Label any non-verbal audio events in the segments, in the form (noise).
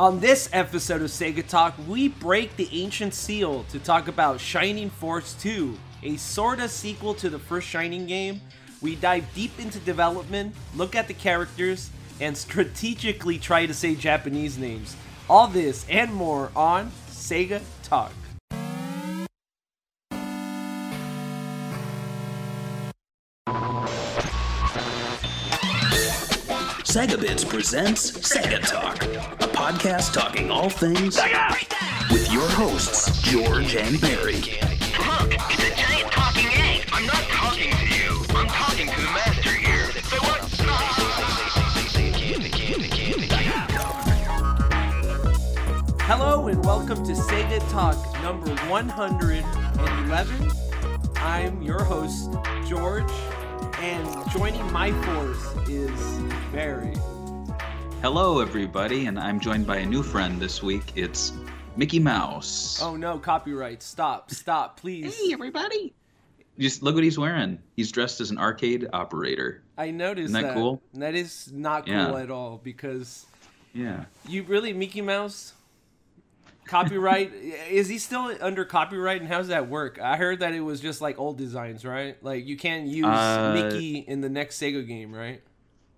On this episode of Sega Talk, we break the ancient seal to talk about Shining Force 2, a sorta sequel to the first Shining game. We dive deep into development, look at the characters, and strategically try to say Japanese names. All this and more on Sega Talk. Segabits presents Sega Talk, a podcast talking all things Sega! with your hosts, George and Barry. Look, it's a giant talking egg. I'm not talking to you. I'm talking to the master here. So what? Hello and welcome to Sega Talk number 111. I'm your host, George, and joining my force is Barry. Hello, everybody, and I'm joined by a new friend this week. It's Mickey Mouse. Oh no, copyright. Stop, stop, please. Hey, everybody! Just look what he's wearing. He's dressed as an arcade operator. I noticed Isn't that cool? That is not cool Yeah. at all because Yeah. you really Mickey Mouse copyright (laughs) is he still under copyright and how does that work? I heard that it was just like old designs, right? Like you can't use Uh, Mickey in the next Sega game, right?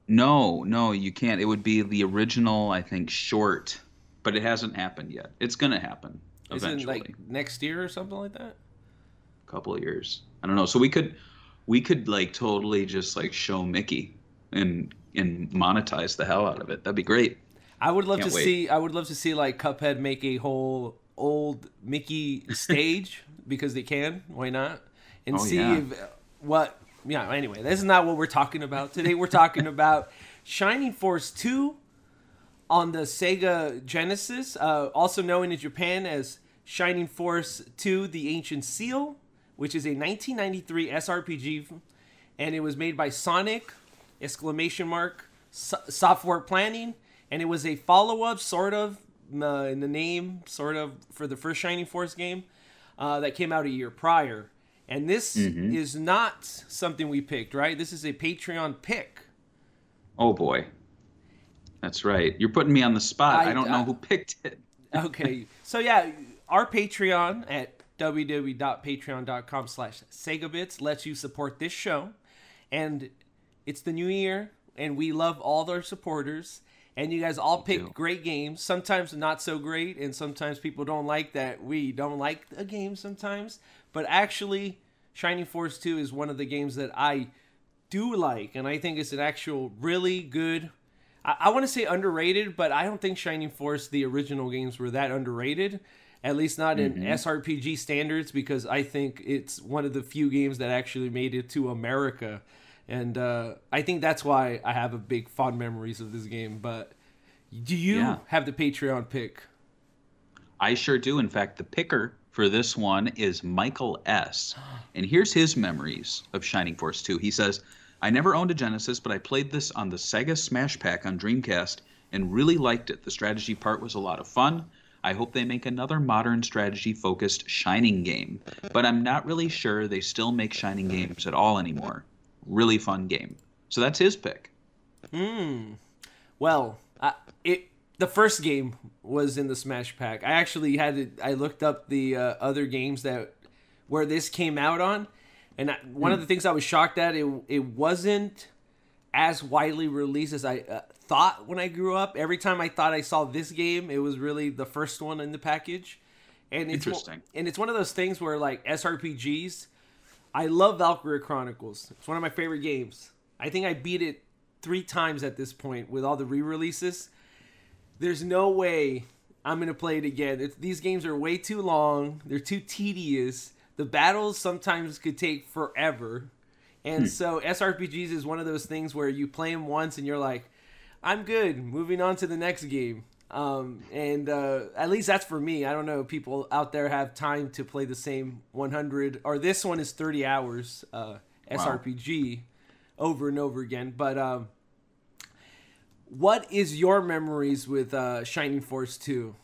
No, no, you can't. It would be the original, I think, short, but it hasn't happened yet. It's gonna happen eventually. Is it like next year or something like that? a couple of years. I don't know. So we could, we could like totally just like show Mickey and and monetize the hell out of it. That'd be great. I would love Can't to wait. see. I would love to see like Cuphead make a whole old Mickey stage (laughs) because they can. Why not? And Oh, see yeah. if what. Yeah. Anyway, this is not what we're talking about today. We're talking (laughs) about Shining Force Two on the Sega Genesis, uh, also known in Japan as Shining Force Two: The Ancient Seal, which is a 1993 SRPG, and it was made by Sonic exclamation mark so- software planning and it was a follow-up sort of uh, in the name sort of for the first shining force game uh, that came out a year prior and this mm-hmm. is not something we picked right this is a patreon pick Oh boy. That's right. You're putting me on the spot. I- I, don't I- know who picked it. (laughs) okay so yeah our patreon at www.patreon.com slash segabits lets you support this show and it's the new year and we love all our supporters and you guys all pick great games sometimes not so great and sometimes people don't like that we don't like a game sometimes but actually shining force 2 is one of the games that i do like and i think it's an actual really good I, I want to say underrated, but I don't think Shining Force, the original games, were that underrated. At least not in SRPG standards, because I think it's one of the few games that actually made it to America. And uh, I think that's why I have a big fond memories of this game. But do you Yeah. have the Patreon pick? I sure do. In fact, the picker for this one is Michael S. And here's his memories of Shining Force 2. He says, I never owned a Genesis, but I played this on the Sega Smash Pack on Dreamcast and really liked it. The strategy part was a lot of fun. I hope they make another modern strategy focused Shining game, but I'm not really sure they still make Shining games at all anymore. Really fun game. So that's his pick. Hmm. Well, I, it the first game was in the Smash Pack. I actually had to, I looked up the uh, other games that where this came out on, and I, one of the things I was shocked at it it wasn't as widely released as I uh, thought when I grew up. Every time I thought I saw this game, it was really the first one in the package. And it's one- Interesting. and it's one of those things where like SRPGs, I love Valkyria Chronicles. It's one of my favorite games. I think I beat it three times at this point with all the re-releases. There's no way I'm gonna play it again. It's, these games are way too long. They're too tedious. The battles sometimes could take forever, and so SRPGs is one of those things where you play them once and you're like, I'm good. Moving on to the next game. Um, and uh, at least that's for me. I don't know. if People out there have time to play the same 100 or this one is 30 hours uh, SRPG over and over again. But um, what is your memories with uh, Shining Force 2?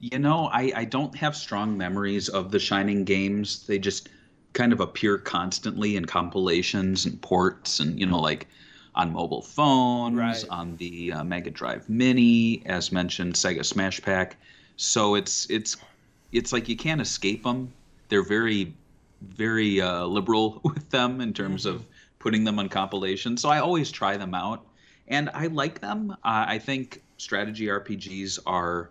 You know, I, I don't have strong memories of the Shining games. They just kind of appear constantly in compilations and ports and, you know, like on mobile phones, Right. on the uh, Mega Drive Mini, as mentioned, Sega Smash Pack. So it's it's it's like you can't escape them. They're very very uh, liberal (laughs) with them in terms of putting them on compilations. So I always try them out, and I like them. Uh, I think strategy RPGs are.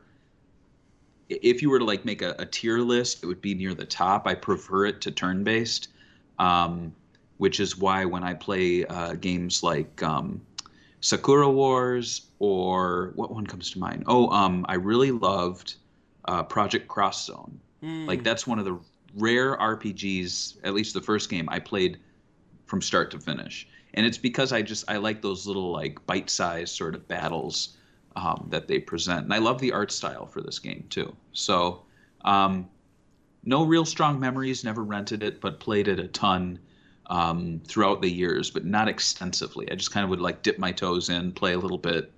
If you were to like make a, a tier list, it would be near the top. I prefer it to turn based, um, which is why when I play uh, games like um, Sakura Wars or what one comes to mind? Oh, um, I really loved uh, Project Cross Zone. Like that's one of the rare RPGs, at least the first game I played from start to finish. And it's because I just I like those little like bite-sized sort of battles um, that they present, and I love the art style for this game too. So, um, no real strong memories. Never rented it, but played it a ton um, throughout the years, but not extensively. I just kind of would like dip my toes in, play a little bit.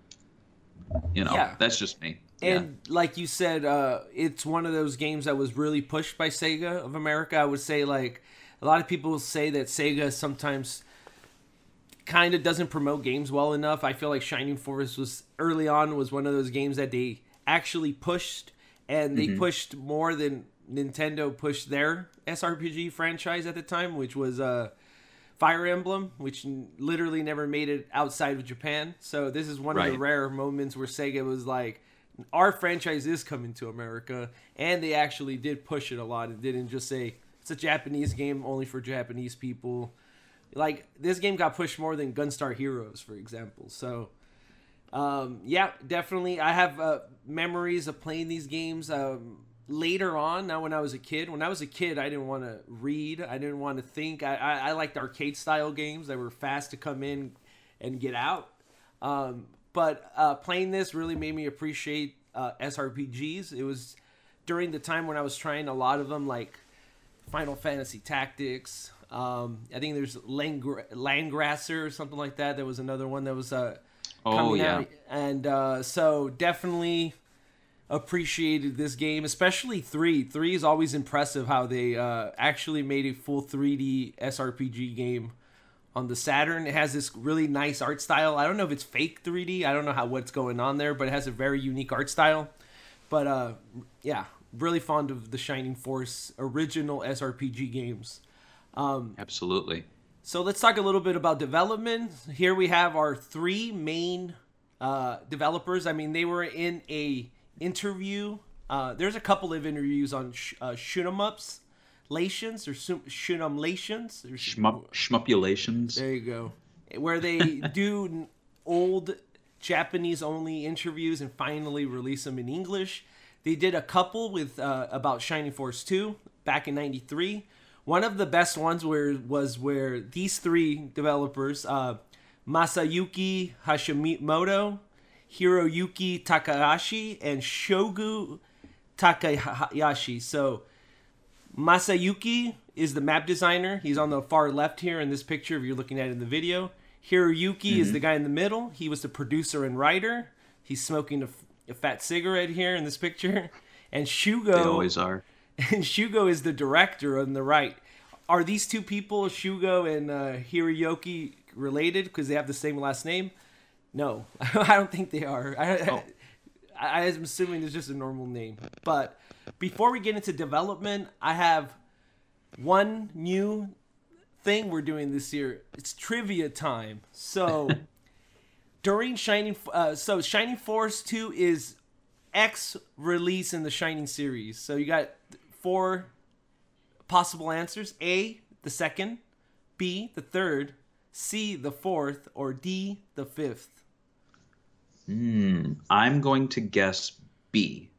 You know, Yeah. that's just me. And like you said, uh, it's one of those games that was really pushed by Sega of America. I would say like a lot of people say that Sega sometimes kind of doesn't promote games well enough. I feel like Shining Force was early on was one of those games that they actually pushed and they pushed more than Nintendo pushed their SRPG franchise at the time, which was uh Fire Emblem, which n- literally never made it outside of Japan. So this is one of the rare moments where Sega was like, our franchise is coming to America, and they actually did push it a lot. It didn't just say it's a Japanese game only for Japanese people. Like this game got pushed more than Gunstar Heroes, for example. So, um, yeah, definitely. I have uh, memories of playing these games um, later on. Now, when I was a kid, when I was a kid, I didn't want to read. I didn't want to think. I, I, I liked arcade style games that were fast to come in and get out. Um, but uh, playing this really made me appreciate uh, SRPGs. It was during the time when I was trying a lot of them, like Final Fantasy Tactics. Um, I think there's Langrisser or something like that. There was another one that was uh, Oh, coming yeah. out, and uh, so definitely appreciated this game, especially three. Three is always impressive how they uh, actually made a full 3D SRPG game on the Saturn. It has this really nice art style. I don't know if it's fake 3D. I don't know how what's going on there, but it has a very unique art style. But uh, yeah, really fond of the Shining Force original SRPG games. Absolutely. So let's talk a little bit about development. Here we have our three main uh, developers. I mean, they were in a interview. Uh, there's a couple of interviews on sh- uh, shoot 'em ups, lations or shoot 'em lations. Shmup, shmupulations. There you go. Where they (laughs) do old Japanese only interviews and finally release them in English. They did a couple with uh, about Shining Force 2 back in 93. One of the best ones where was where these three developers, uh, Masayuki Hashimoto, Hiroyuki Takahashi, and Shugo Takahashi. So Masayuki is the map designer. He's on the far left here in this picture if you're looking at it in the video. Hiroyuki is the guy in the middle. He was the producer and writer. He's smoking a, f- a fat cigarette here in this picture. And Shugo They always are. And Shugo is the director on the right. Are these two people, Shugo and uh, related because they have the same last name? No, (laughs) I don't think they are. I, I, I'm assuming it's just a normal name. But before we get into development, I have one new thing we're doing this year. It's trivia time. So (laughs) during Shining, uh, so Shining Force Two is X release in the Shining series. So you got four possible answers: A, the second; B, the third; C, the fourth; or D, the fifth. Hmm. I'm going to guess B.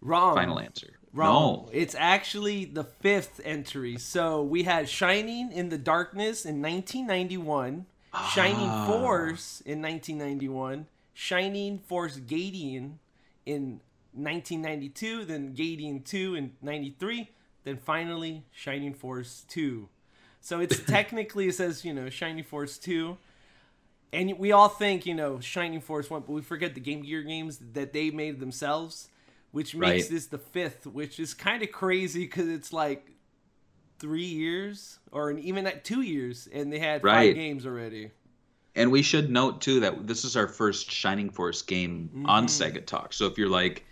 Wrong. Final answer. Wrong. No. It's actually the fifth entry. So we had Shining in the Darkness in 1991, Shining Ah. Force in 1991, Shining Force Gaiden in 1992, then Gaiden 2 in 93, then finally Shining Force 2. So it's (laughs) technically, it says, you know, Shining Force 2. And we all think, you know, Shining Force 1, but we forget the Game Gear games that they made themselves, which makes Right. this the fifth, which is kind of crazy because it's like three years or even at two years, and they had Right. five games already. And we should note too that this is our first Shining Force game on Mm-hmm. Sega Talk. So if you're like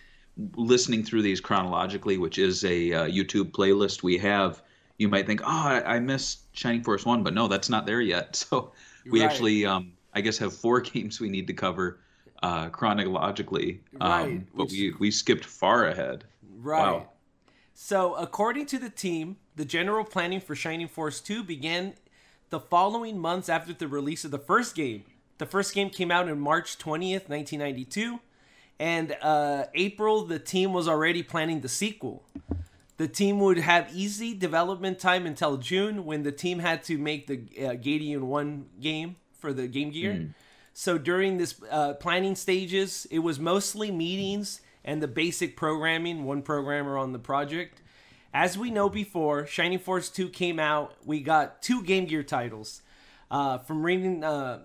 listening through these chronologically, which is a uh, YouTube playlist we have, you might think, "Oh, I, I missed Shining Force one," but no, that's not there yet. (laughs) So we Right. actually, um, I guess, have four (laughs) games we need to cover uh, chronologically. Um, Right, But which- we we skipped far ahead. Right. Wow. So, according to the team, the general planning for Shining Force 2 began the following months after the release of the first game. The first game came out in March 20th, 1992, and uh, April, the team was already planning the sequel. The team would have easy development time until June when the team had to make the uh, Gaiden 1 game for the Game Gear. So during this uh, planning stages, it was mostly meetings and the basic programming, one programmer on the project. As we know before, Shining Force 2 came out. We got two Game Gear titles. Uh, from reading uh,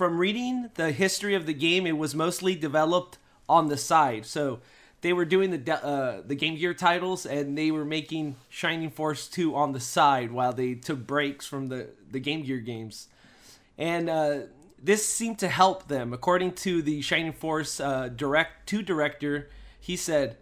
from reading the history of the game, it was mostly developed on the side. So they were doing the uh, the Game Gear titles, and they were making Shining Force 2 on the side while they took breaks from the the Game Gear games and uh, this seemed to help them. According to the Shining Force uh, direct two director, he said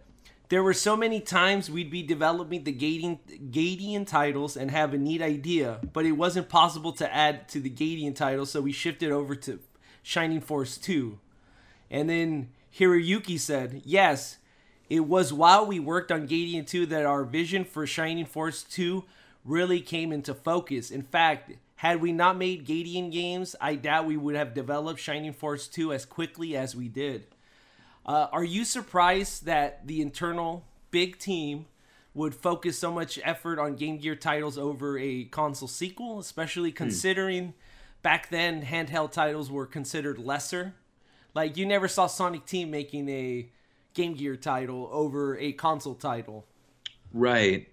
there were so many times we'd be developing the Gaiden, Gaiden titles and have a neat idea, but it wasn't possible to add to the Gaiden title, so we shifted over to Shining Force 2. And then Hiroyuki said, Yes, it was while we worked on Gaiden 2 that our vision for Shining Force 2 really came into focus. In fact, had we not made Gaiden games, I doubt we would have developed Shining Force 2 as quickly as we did. Uh, are you surprised that the internal big team would focus so much effort on Game Gear titles over a console sequel, especially considering back then handheld titles were considered lesser? Like you never saw Sonic Team making a Game Gear title over a console title. Right.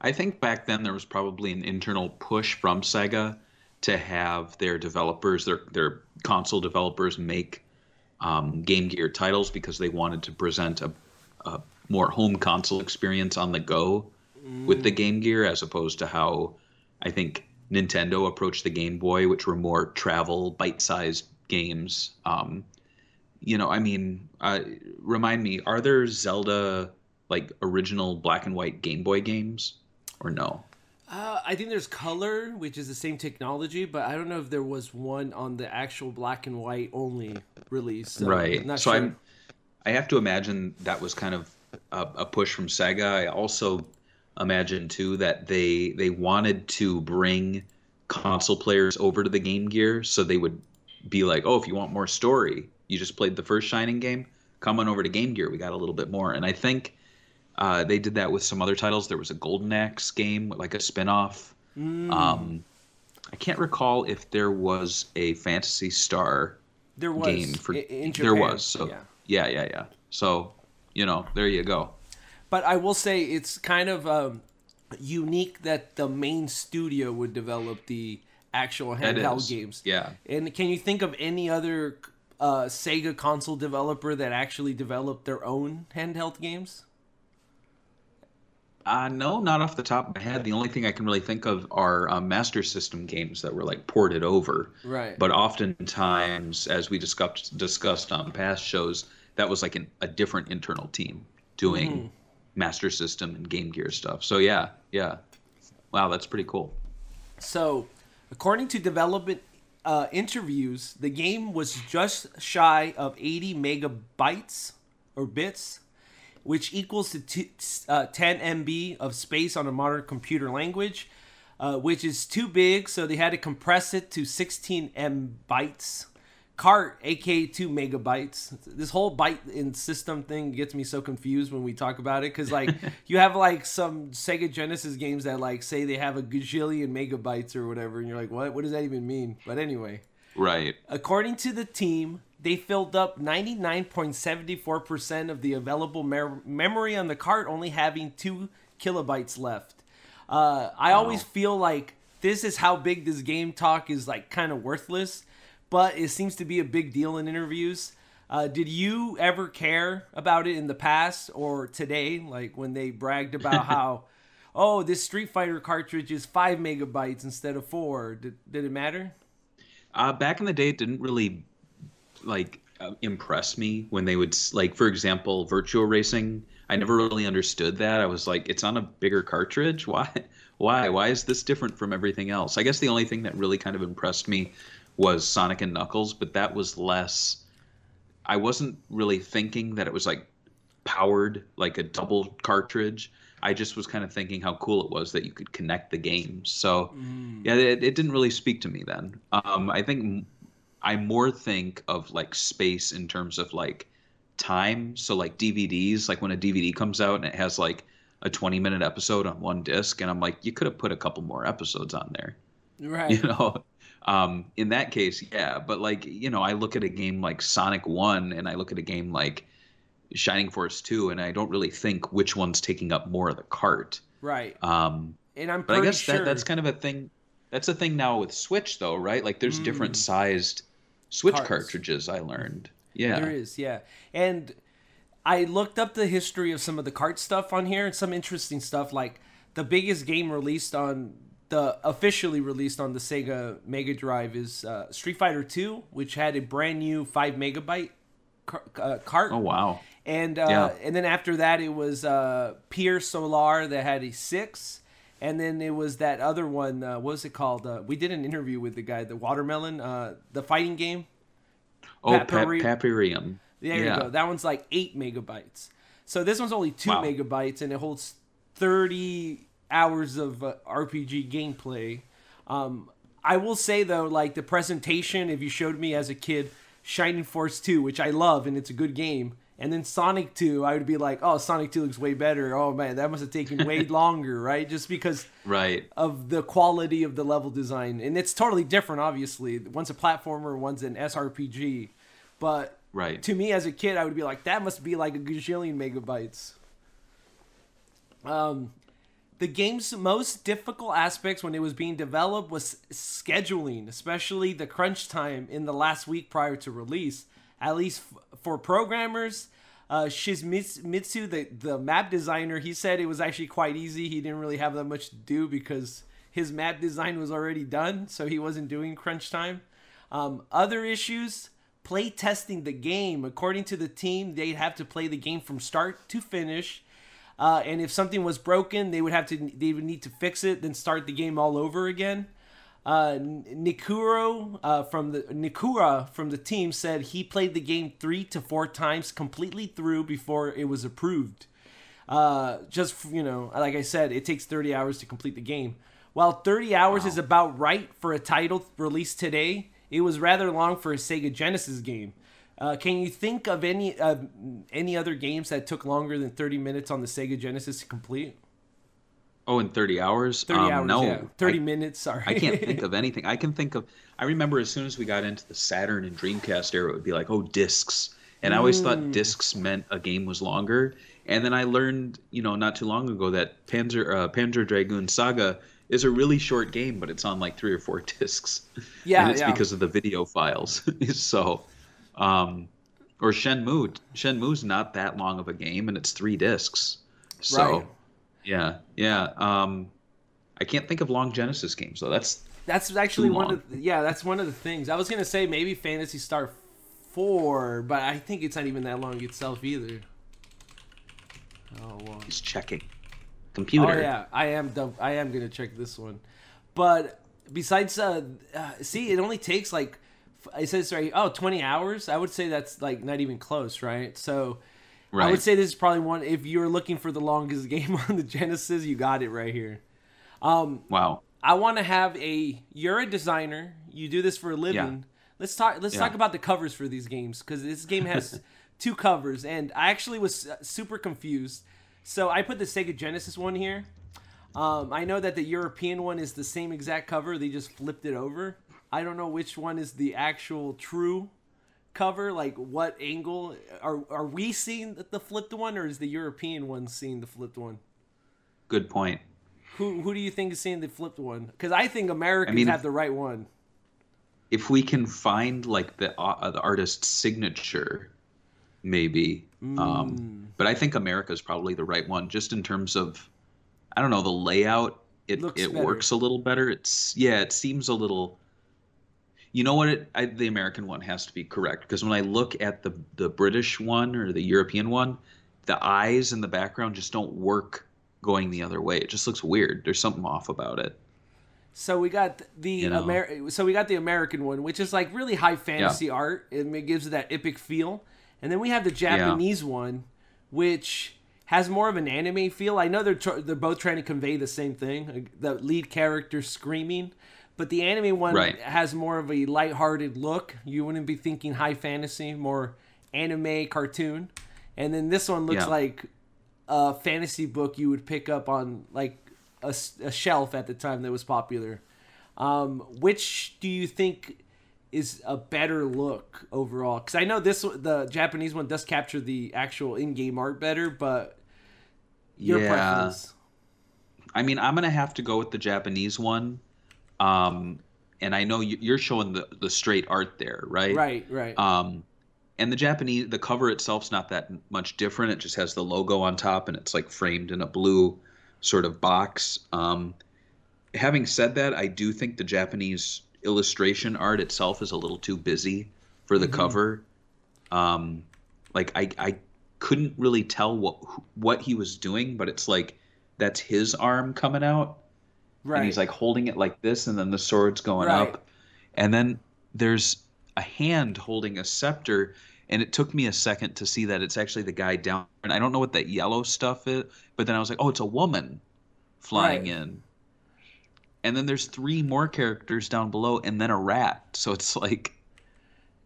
I think back then there was probably an internal push from Sega to have their developers, their their console developers, make um, Game Gear titles because they wanted to present a, a more home console experience on the go with the Game Gear, as opposed to how I think Nintendo approached the Game Boy, which were more travel, bite-sized games. Um, you know, I mean, uh, remind me, are there Zelda like original black and white Game Boy games, or no? Uh, I think there's color, which is the same technology, but I don't know if there was one on the actual black and white only release. So right. I'm so sure. I'm, I have to imagine that was kind of a, a push from Sega. I also imagine too that they they wanted to bring console players over to the Game Gear, so they would be like, oh, if you want more story, you just played the first Shining game, come on over to Game Gear. We got a little bit more, and I think. Uh, they did that with some other titles. There was a Golden Axe game, like a spin-off. Mm. Um, I can't recall if there was a Phantasy Star there was game for in there was so yeah. yeah. yeah yeah so you know there you go But I will say it's kind of um, unique that the main studio would develop the actual handheld games. yeah. And can you think of any other uh, Sega console developer that actually developed their own handheld games? Uh no not off the top of my head. The only thing i can really think of are um, master system games that were like ported over. Right. but oftentimes as we discussed discussed on past shows that was like an, a different internal team doing Mm-hmm. master system and game gear stuff. So yeah yeah. Wow that's pretty cool. So, according to development uh, interviews, the game was just shy of 80 megabytes or bits, which equals to t- uh, 10 MB of space on a modern computer language, uh, which is too big, so they had to compress it to 16 M bytes. Cart, aka 2 megabytes. This whole byte in system thing gets me so confused when we talk about it because, like, (laughs) you have like some Sega Genesis games that, like, say they have a gajillion megabytes or whatever, and you're like, what? What does that even mean? But anyway. right According to the team, they filled up 99.74% of the available mer- memory on the cart, only having two kilobytes left. Uh, I always feel like this is how big this game talk is like kind of worthless, but it seems to be a big deal in interviews. Uh, did you ever care about it in the past or today, like when they bragged about (laughs) how, oh, this Street Fighter cartridge is five megabytes instead of four. Did, did it matter? Uh, back in the day, it didn't really like uh, impress me when they would like, for example, Virtual Racing. I never really understood that. I was like, it's on a bigger cartridge. (laughs) Why? Why? Why is this different from everything else? I guess the only thing that really kind of impressed me was Sonic and Knuckles, but that was less. I wasn't really thinking that it was like powered like a double cartridge. I just was kind of thinking how cool it was that you could connect the games. So yeah, it, it didn't really speak to me then. Um, I think I more think of like space in terms of like time. So like DVDs, like when a DVD comes out and it has like a 20 minute episode on one disc, and I'm like, you could have put a couple more episodes on there Right. you know um in that case yeah but like you know i look at a game like sonic 1 and i look at a game like shining force 2 and i don't really think which one's taking up more of the cart Right. um And I'm but i guess sure that that's kind of a thing that's a thing now with switch though right like there's different sized switch. Carts. cartridges i learned yeah There is, yeah. And I looked up the history of some of the cart stuff on here and some interesting stuff like the biggest game released on the officially released on the Sega Mega Drive is uh, Street Fighter 2, which had a brand new 5 megabyte car- uh, cart. oh wow And uh, Yeah. and then after that, it was uh, Pier Solar that had a six, and then it was that other one. Uh, what was it called? Uh, we did an interview with the guy, the Watermelon, uh, the fighting game. oh Papyri- pa- papyrium There yeah you go. That one's like eight megabytes. So this one's only two Wow. megabytes, and it holds thirty hours of uh, RPG gameplay. Um, I will say though, like the presentation, if you showed me as a kid Shining Force Two, which I love and it's a good game, and then Sonic Two, I would be like, oh, Sonic Two looks way better. Oh man, that must have taken way (laughs) longer, right? Just because right of the quality of the level design, and it's totally different. Obviously, one's a platformer, one's an SRPG, but right to me as a kid, I would be like, that must be like a gajillion megabytes. Um, the game's most difficult aspects when it was being developed was scheduling, especially the crunch time in the last week prior to release. At least f- for programmers, uh, Shizumitsu, the, the map designer, he said it was actually quite easy. He didn't really have that much to do because his map design was already done, so he wasn't doing crunch time. Um, other issues, play testing the game. According to the team, they'd have to play the game from start to finish. Uh, and if something was broken, they would have to they would need to fix it, then start the game all over again. Uh, Nikuro uh, from the Nikura from the team said he played the game three to four times completely through before it was approved. Uh, just you know, like I said, it takes 30 hours to complete the game. While 30 hours is about right for a title released today, it was rather long for a Sega Genesis game. Uh, can you think of any uh, any other games that took longer than 30 minutes on the Sega Genesis to complete? Oh in 30 hours 30 um, hours, no yeah. 30 I- minutes, sorry. I can't think of (laughs) anything. I can think of. I remember as soon as we got into the Saturn and Dreamcast era, it would be like, oh, discs. And I always Mm. thought discs meant a game was longer. And then I learned, you know, not too long ago that Panzer uh, Panzer Dragoon Saga is a really short game, but it's on like three or four (laughs) discs. Yeah, and it's yeah. because of the video files. (laughs) so, um, or Shenmue. Shenmue's not that long of a game, and it's three discs. So, Right. Yeah, yeah. Um, I can't think of long Genesis games though. That's That's actually one of the, yeah, that's one of the things. I was gonna say maybe Phantasy Star Four, but I think it's not even that long itself either. Oh well. He's checking. Computer. Oh yeah, I am. Dumb. I am gonna check this one, but besides, uh, uh, see, it only takes like it says right. Oh, 20 hours. I would say that's like not even close, right? So. I would say this is probably one. If you're looking for the longest (laughs) game on the Genesis, you got it right here. Um, Wow. I want to have a. You're a designer. You do this for a living. Yeah. Let's talk. Let's Yeah. talk about the covers for these games because this game has (laughs) two covers, and I actually was uh, super confused. So I put the Sega Genesis one here. Um, I know that the European one is the same exact cover. They just flipped it over. I don't know which one is the actual true cover. Like what angle are are we seeing the, flipped one, or is the European one seeing the flipped one? Good point. Who who do you think is seeing the flipped one? Because I think Americans mean, have the right one. If we can find like the uh, the artist's signature, maybe. Mm. Um, but I think America is probably the right one, just in terms of. I don't know the layout. It Looks it better. works a little better. It's yeah, it seems a little. You know what? It I, the American one has to be correct because when I look at the the British one or the European one, the eyes in the background just don't work going the other way. It just looks weird. There's something off about it. So we got the You know. Amer- so we got the American one, which is like really high fantasy art. and It gives it that epic feel. And then we have the Japanese one, which has more of an anime feel. I know they're tr- they're both trying to convey the same thing, the lead character screaming, but the anime one Right. has more of a lighthearted look. You wouldn't be thinking high fantasy, more anime cartoon. And then this one looks Yeah. like a fantasy book you would pick up on like a shelf at the time that was popular. Um, which do you think is a better look overall? Because I know this the Japanese one does capture the actual in-game art better, but your yeah. preference? I mean, I'm gonna have to go with the Japanese one. Um, and I know you- you're showing the the straight art there, right? Right, right. Um, and the Japanese, the cover itself's not that much different. It just has the logo on top, and it's like framed in a blue sort of box. Um, having said that, I do think the Japanese illustration art itself is a little too busy for the cover. Um, like I, I couldn't really tell what what he was doing, but it's like that's his arm coming out right. and he's like holding it like this and then the sword's going Right. up and then there's a hand holding a scepter and it took me a second to see that it's actually the guy down and i don't know what that yellow stuff is but then i was like oh it's a woman flying Right. in and then there's three more characters down below and then a rat so it's like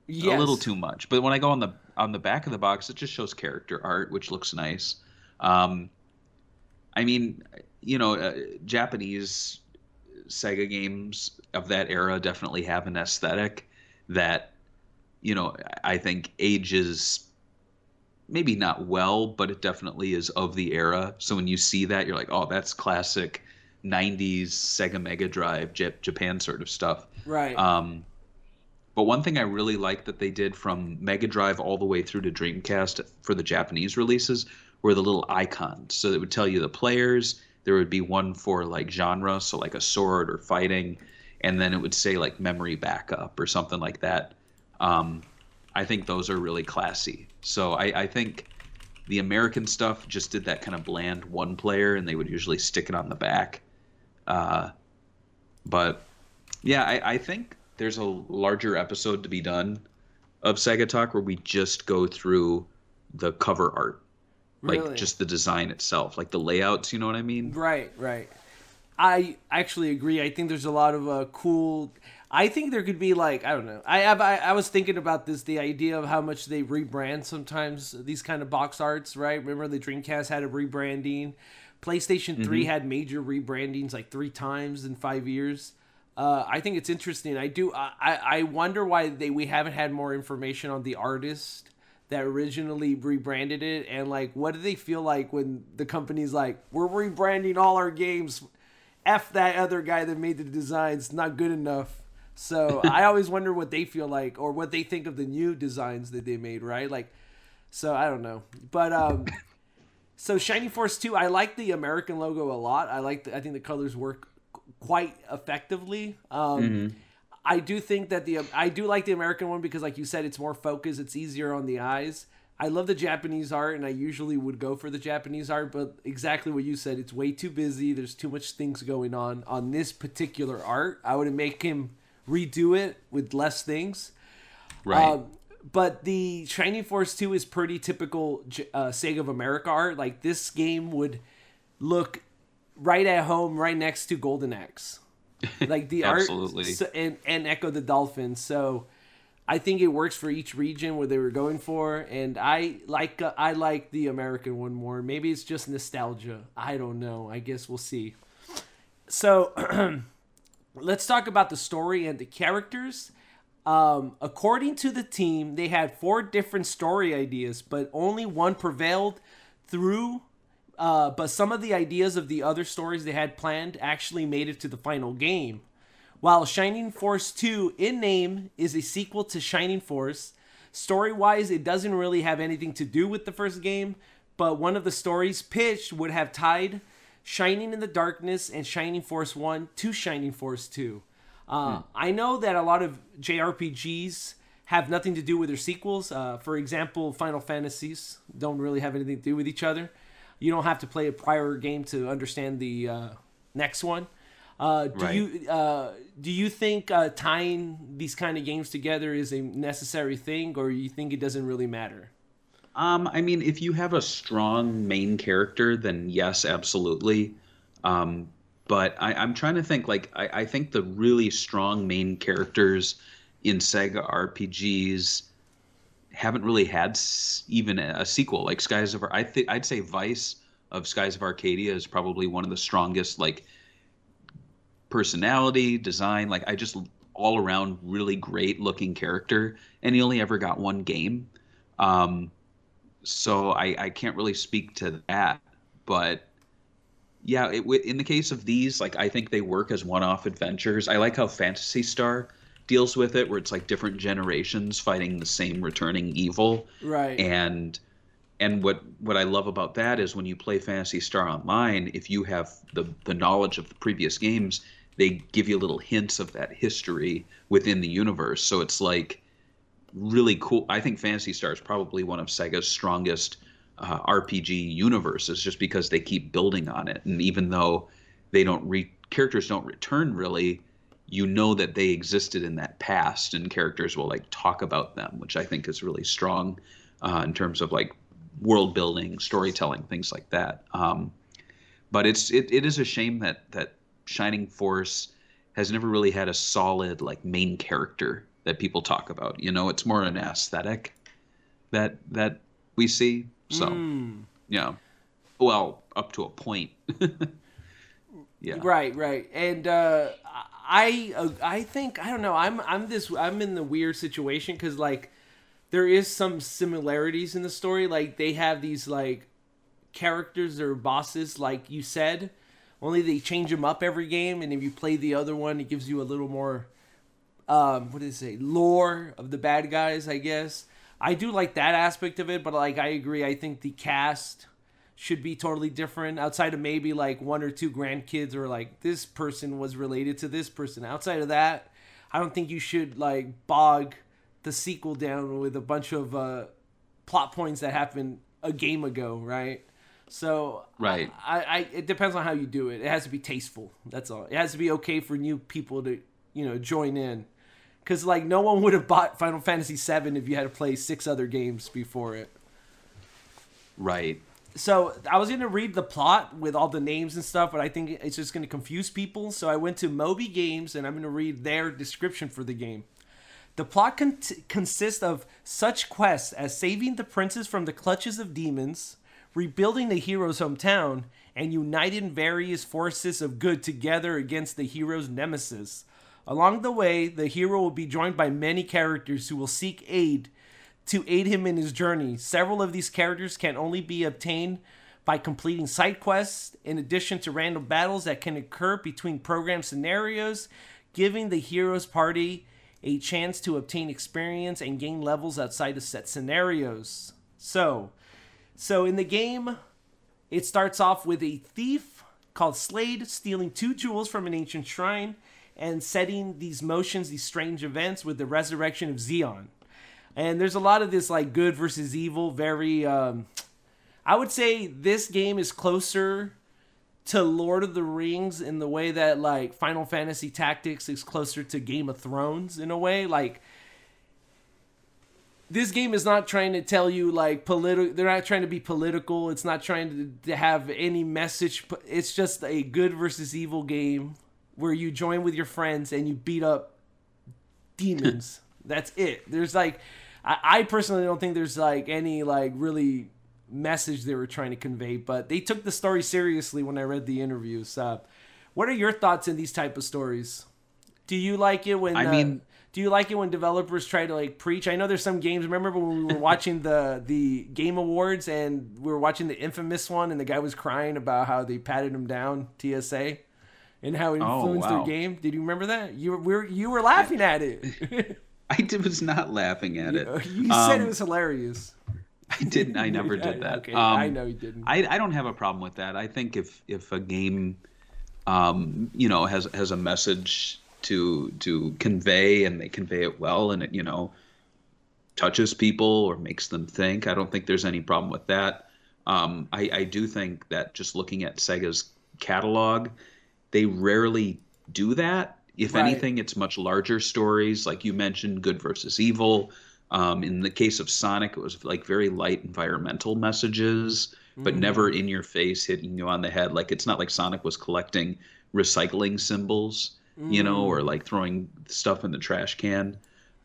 Yes. a little too much. But when I go on the on the back of the box, it just shows character art, which looks nice. Um, I mean, you know, uh, Japanese Sega games of that era definitely have an aesthetic that, you know, I think ages maybe not well, but it definitely is of the era. So when you see that, you're like, oh, that's classic 90s Sega Mega Drive Jap- Japan sort of stuff. Right. Um, but one thing I really like that they did from Mega Drive all the way through to Dreamcast for the Japanese releases were the little icons. So it would tell you the players. There would be one for like genre, so like a sword or fighting, and then it would say like memory backup or something like that. Um, I think those are really classy. So I, I think the American stuff just did that kind of bland one player, and they would usually stick it on the back. Uh, but yeah, I, I think there's a larger episode to be done of Sega Talk where we just go through the cover art, like Really? just the design itself, like the layouts. You know what I mean? Right, right. I actually agree. I think there's a lot of uh, cool. I think there could be like I don't know. I have I, I was thinking about this the idea of how much they rebrand sometimes these kind of box arts. Right? Remember the Dreamcast had a rebranding. PlayStation 3 had major rebrandings like three times in five years. Uh, I think it's interesting. I do. I I wonder why they we haven't had more information on the artist that originally rebranded it and like what do they feel like when the company's like we're rebranding all our games. F that other guy that made the designs not good enough. So (laughs) i always wonder what they feel like or what they think of the new designs that they made right? Like so i don't know. But um (laughs) so shining force 2 i like the american logo a lot. I like the, i think the colors work quite effectively. Um I do think that the I do like the American one because, like you said, it's more focused. It's easier on the eyes. I love the Japanese art, and I usually would go for the Japanese art, but exactly what you said, it's way too busy. There's too much things going on on this particular art. I would make him redo it with less things. Right. Um, but the Shining Force 2 is pretty typical uh, Sega of America art. Like this game would look right at home, right next to Golden Axe. (laughs) Like the Absolutely. art so, and, and Ecco the Dolphin. So I think it works for each region where they were going for. And I like uh, I like the American one more. Maybe it's just nostalgia. I don't know. I guess we'll see. So (clears throat) let's talk about the story and the characters. Um, according to the team, they had four different story ideas, but only one prevailed through. Uh, but some of the ideas of the other stories they had planned actually made it to the final game. While Shining Force 2 in name is a sequel to Shining Force, story wise, it doesn't really have anything to do with the first game, but one of the stories pitched would have tied Shining in the Darkness and Shining Force 1 to Shining Force 2. Uh, I know that a lot of JRPGs have nothing to do with their sequels. Uh, for example, Final Fantasies don't really have anything to do with each other. You don't have to play a prior game to understand the uh, next one. Uh, do Right. you uh, do you think uh, tying these kind of games together is a necessary thing, or you think it doesn't really matter? Um, I mean, if you have a strong main character, then yes, absolutely. Um, but I, I'm trying to think. Like, I, I think the really strong main characters in Sega RPGs haven't really had s- even a, sequel. Like Skies of Ar- I think I'd say Vyse of Skies of Arcadia is probably one of the strongest. Like personality, design. Like I just all around really great looking character, and he only ever got one game. Um, so I, I can't really speak to that, but yeah, it, in the case of these, like I think they work as one-off adventures. I like how Phantasy Star deals with it, where it's like different generations fighting the same returning evil, Right. and and what what I love about that is when you play Phantasy Star Online, if you have the the knowledge of the previous games, they give you little hints of that history within the universe. So it's like really cool. I think Phantasy Star is probably one of Sega's strongest uh, RPG universes, just because they keep building on it. And even though they don't re characters don't return really, you know that they existed in that past, and characters will like talk about them, which I think is really strong uh, in terms of like world building, storytelling, things like that. Um, but it's it, it is a shame that that Shining Force has never really had a solid like main character that people talk about. You know, it's more an aesthetic that that we see. So Hmm. yeah, well, up to a point. (laughs) yeah, Right, right. And uh, I uh, I think I don't know. I'm I'm this I'm in the weird situation cuz like there is some similarities in the story. Like they have these like characters or bosses like you said. Only they change them up every game and if you play the other one it gives you a little more um what did it say lore of the bad guys i guess. I do like that aspect of it but like i agree. I think the cast should be totally different outside of maybe like one or two grandkids or like this person was related to this person outside of that i don't think you should like bog the sequel down with a bunch of uh plot points that happened a game ago right so Right. I, I it depends on how you do it. It has to be tasteful. That's all. It has to be okay for new people to you know join in, because like no one would have bought Final Fantasy 7 if you had to play six other games before it. right. So I was gonna read the plot with all the names and stuff, but I think it's just gonna confuse people. So I went to Moby Games and I'm gonna read their description for the game. The plot con- consists of such quests as saving the princess from the clutches of demons, rebuilding the hero's hometown, and uniting various forces of good together against the hero's nemesis. Along the way, the hero will be joined by many characters who will seek aid to aid him in his journey. Several of these characters can only be obtained by completing side quests, in addition to random battles that can occur between program scenarios, giving the hero's party a chance to obtain experience and gain levels outside of set scenarios. So, so in the game, it starts off with a thief called Slade stealing two jewels from an ancient shrine and setting these motions, these strange events with the resurrection of Zeon. And there's a lot of this like good versus evil, very um I would say this game is closer to Lord of the Rings in the way that like Final Fantasy Tactics is closer to Game of Thrones in a way. Like this game is not trying to tell you like political they're not trying to be political it's not trying to, to have any message it's just a good versus evil game where you join with your friends and you beat up demons (laughs) that's it there's like I, I personally don't think there's like any like really message they were trying to convey but they took the story seriously when i read the interviews uh, what are your thoughts in these type of stories do you like it when I uh, mean- do you like it when developers try to like preach? I know there's some games. Remember when we were (laughs) watching the the game awards and we were watching the infamous one, and the guy was crying about how they patted him down TSA, and how it Oh, influenced wow. their game. Did you remember that? You were we were, you were laughing at it. (laughs) (laughs) I was not laughing at it. (laughs) you said it Um, was hilarious. I didn't. I (laughs) never did that. Okay, Um, I know you didn't. I, I don't have a problem with that. I think if if a game, um, you know, has has a message to to convey and they convey it well and it you know touches people or makes them think, I don't think there's any problem with that. Um, I, I do think that just looking at Sega's catalog, they rarely do that. If Right. anything, it's much larger stories, like you mentioned, good versus evil. Um, in the case of Sonic, it was like very light environmental messages, but never in your face, hitting you on the head. Like it's not like Sonic was collecting recycling symbols, you know, or like throwing stuff in the trash can.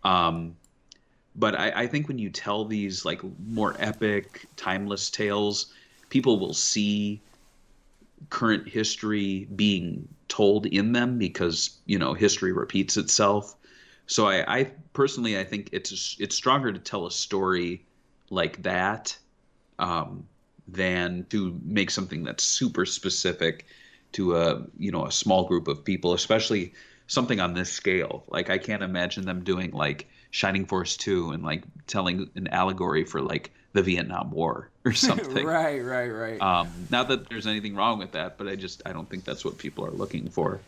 Um, but I, I think when you tell these like more epic, timeless tales, people will see current history being told in them because you know history repeats itself. So I, I personally I think it's it's stronger to tell a story like that um, than to make something that's super specific to a you know a small group of people, especially something on this scale. Like I can't imagine them doing like Shining Force two and like telling an allegory for like the Vietnam War or (laughs) something. right, right, right. Um, not that there's anything wrong with that, but I just I don't think that's what people are looking for.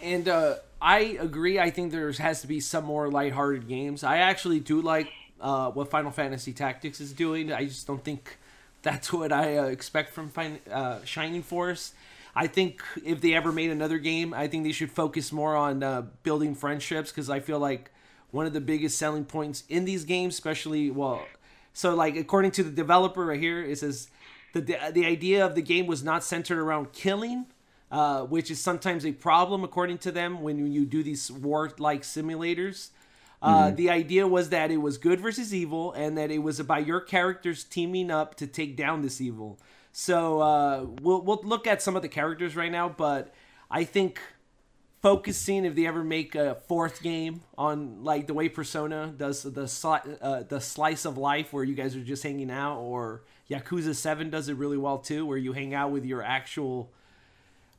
And uh, I agree. I think there has to be some more lighthearted games. I actually do like uh, what Final Fantasy Tactics is doing. I just don't think that's what I uh, expect from fin- uh, Shining Force. I think if they ever made another game, I think they should focus more on uh, building friendships because I feel like one of the biggest selling points in these games, especially well, so like according to the developer right here, it says the the idea of the game was not centered around killing, uh, which is sometimes a problem according to them when you do these war-like simulators. Uh, The idea was that it was good versus evil, and that it was about your characters teaming up to take down this evil. So uh, we'll we'll look at some of the characters right now, but I think focusing if they ever make a fourth game on like the way Persona does the sli- uh, the slice of life where you guys are just hanging out, or Yakuza Seven does it really well too, where you hang out with your actual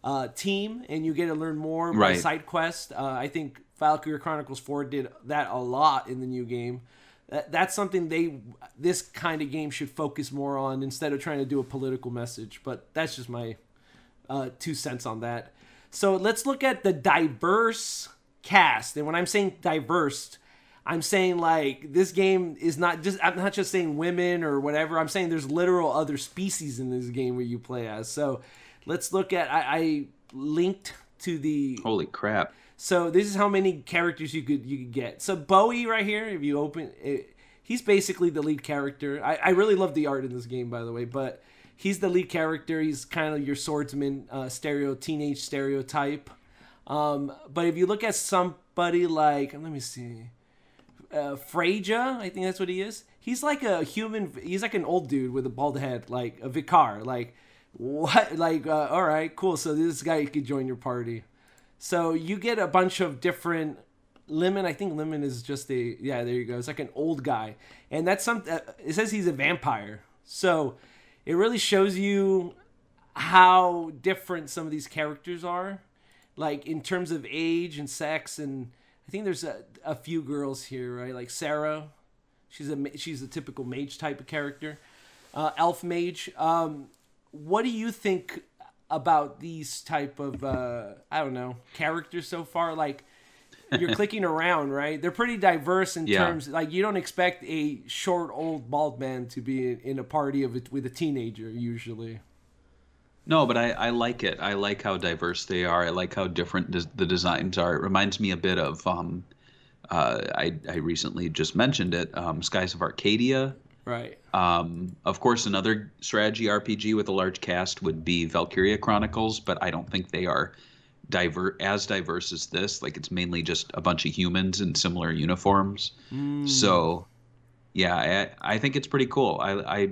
uh, team and you get to learn more by Right. side quest. Uh, I think Valkyria Chronicles Four did that a lot in the new game. That, that's something they this kind of game should focus more on instead of trying to do a political message. But that's just my uh, two cents on that. So let's look at the diverse cast. And when I'm saying diverse, I'm saying like this game is not just I'm not just saying women or whatever. I'm saying there's literal other species in this game where you play as. So let's look at I, I linked to the Holy crap! so this is how many characters you could you could get. So Bowie right here, if you open it, he's basically the lead character. I, I really love the art in this game, by the way, but he's the lead character. He's kind of your swordsman, uh, stereo teenage stereotype. Um, but if you look at somebody like, let me see, uh, Frayja, I think that's what he is. He's like a human. He's like an old dude with a bald head, like a vicar. Like what? Like uh, all right, cool. So this guy could join your party. So you get a bunch of different. Lemon, I think Lemon is just a yeah. There you go. It's like an old guy, and that's some. Uh, it says he's a vampire. So it really shows you how different some of these characters are, like in terms of age and sex. And I think there's a, a few girls here, right? Like Sarah, she's a she's a typical mage type of character. Uh, elf mage. Um, what do you think about these type of uh, I don't know characters so far? Like you're (laughs) clicking around, right? They're pretty diverse in Yeah. terms. Like you don't expect a short, old, bald man to be in, a party of it with a teenager usually. No, but I, I like it. I like how diverse they are. I like how different des- the designs are. It reminds me a bit of um, uh, I I recently just mentioned it. Um, Skies of Arcadia. Right. Um, of course, another strategy RPG with a large cast would be Valkyria Chronicles, but I don't think they are diver as diverse as this. Like it's mainly just a bunch of humans in similar uniforms. Hmm. So, yeah, I, I think it's pretty cool. I, I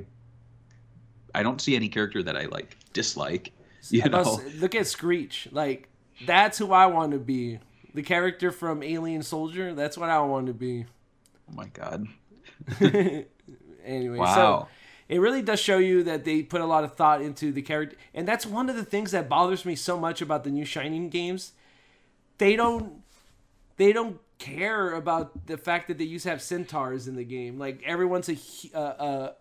I don't see any character that I like dislike. You know, s- look at Skreech. Like that's who I want to be. The character from Alien Soldier. That's what I want to be. oh my god, (laughs) Anyway, so wow. It really does show you that they put a lot of thought into the character and that's one of the things that bothers me so much about the new shining games they don't they don't care about the fact that they used to have centaurs in the game like everyone's a uh, uh,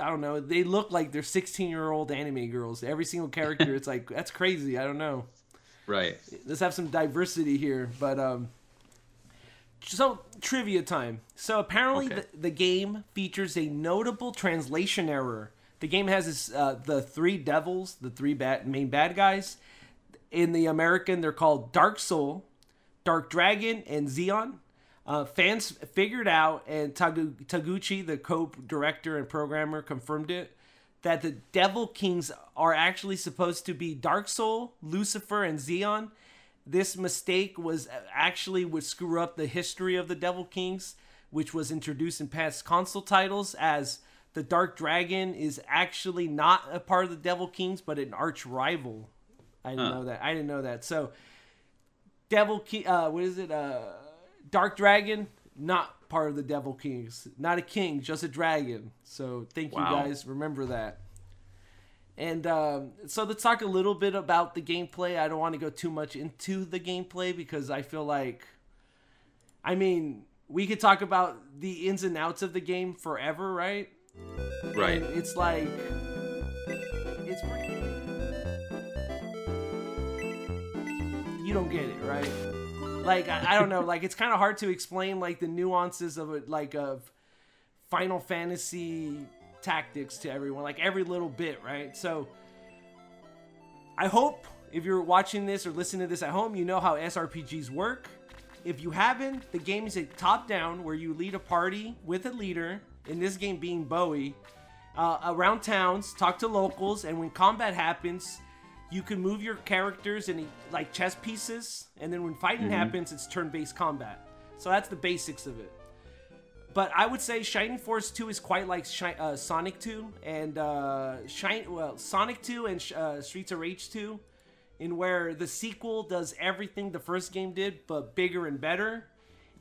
I don't know. They look like they're 16 year old anime girls. Every single character, (laughs) it's like that's crazy. I don't know. Right. Let's have some diversity here. But um, so trivia time. So apparently Okay. the, the game features a notable translation error. The game has this, uh, the three devils, the three bad, main bad guys. In the American, they're called Dark Soul, Dark Dragon, and Zeon. Uh, fans figured out, and Tagu- Taguchi, the co-director and programmer, confirmed it that the Devil Kings are actually supposed to be Dark Soul, Lucifer, and Zeon. This mistake was actually would screw up the history of the Devil Kings, which was introduced in past console titles as the Dark Dragon is actually not a part of the Devil Kings, but an arch rival. I didn't know that. I didn't know that. So, Devil King, uh, what is it? Uh, Dark Dragon, not part of the Devil Kings. Not a king, just a dragon. So, thank Wow. you guys. Remember that. And um, so let's talk a little bit about the gameplay. I don't want to go too much into the gameplay because I feel like, I mean, we could talk about the ins and outs of the game forever, right? Right. And it's like, it's pretty. You don't get it, right? Like I, I don't know. Like it's kind of hard to explain like the nuances of it, like of Final Fantasy tactics to everyone, like every little bit, right? So I hope if you're watching this or listening to this at home, you know how SRPGs work. If you haven't, the game is a top down where you lead a party with a leader, in this game being Bowie, uh, around towns, talk to locals, and when combat happens, you can move your characters in like chess pieces, and then when fighting happens, it's turn based combat. So that's the basics of it. But I would say Shining Force 2 is quite like Shi- uh, Sonic 2 and uh, Shine well Sonic 2 and uh, Streets of Rage 2, in where the sequel does everything the first game did but bigger and better.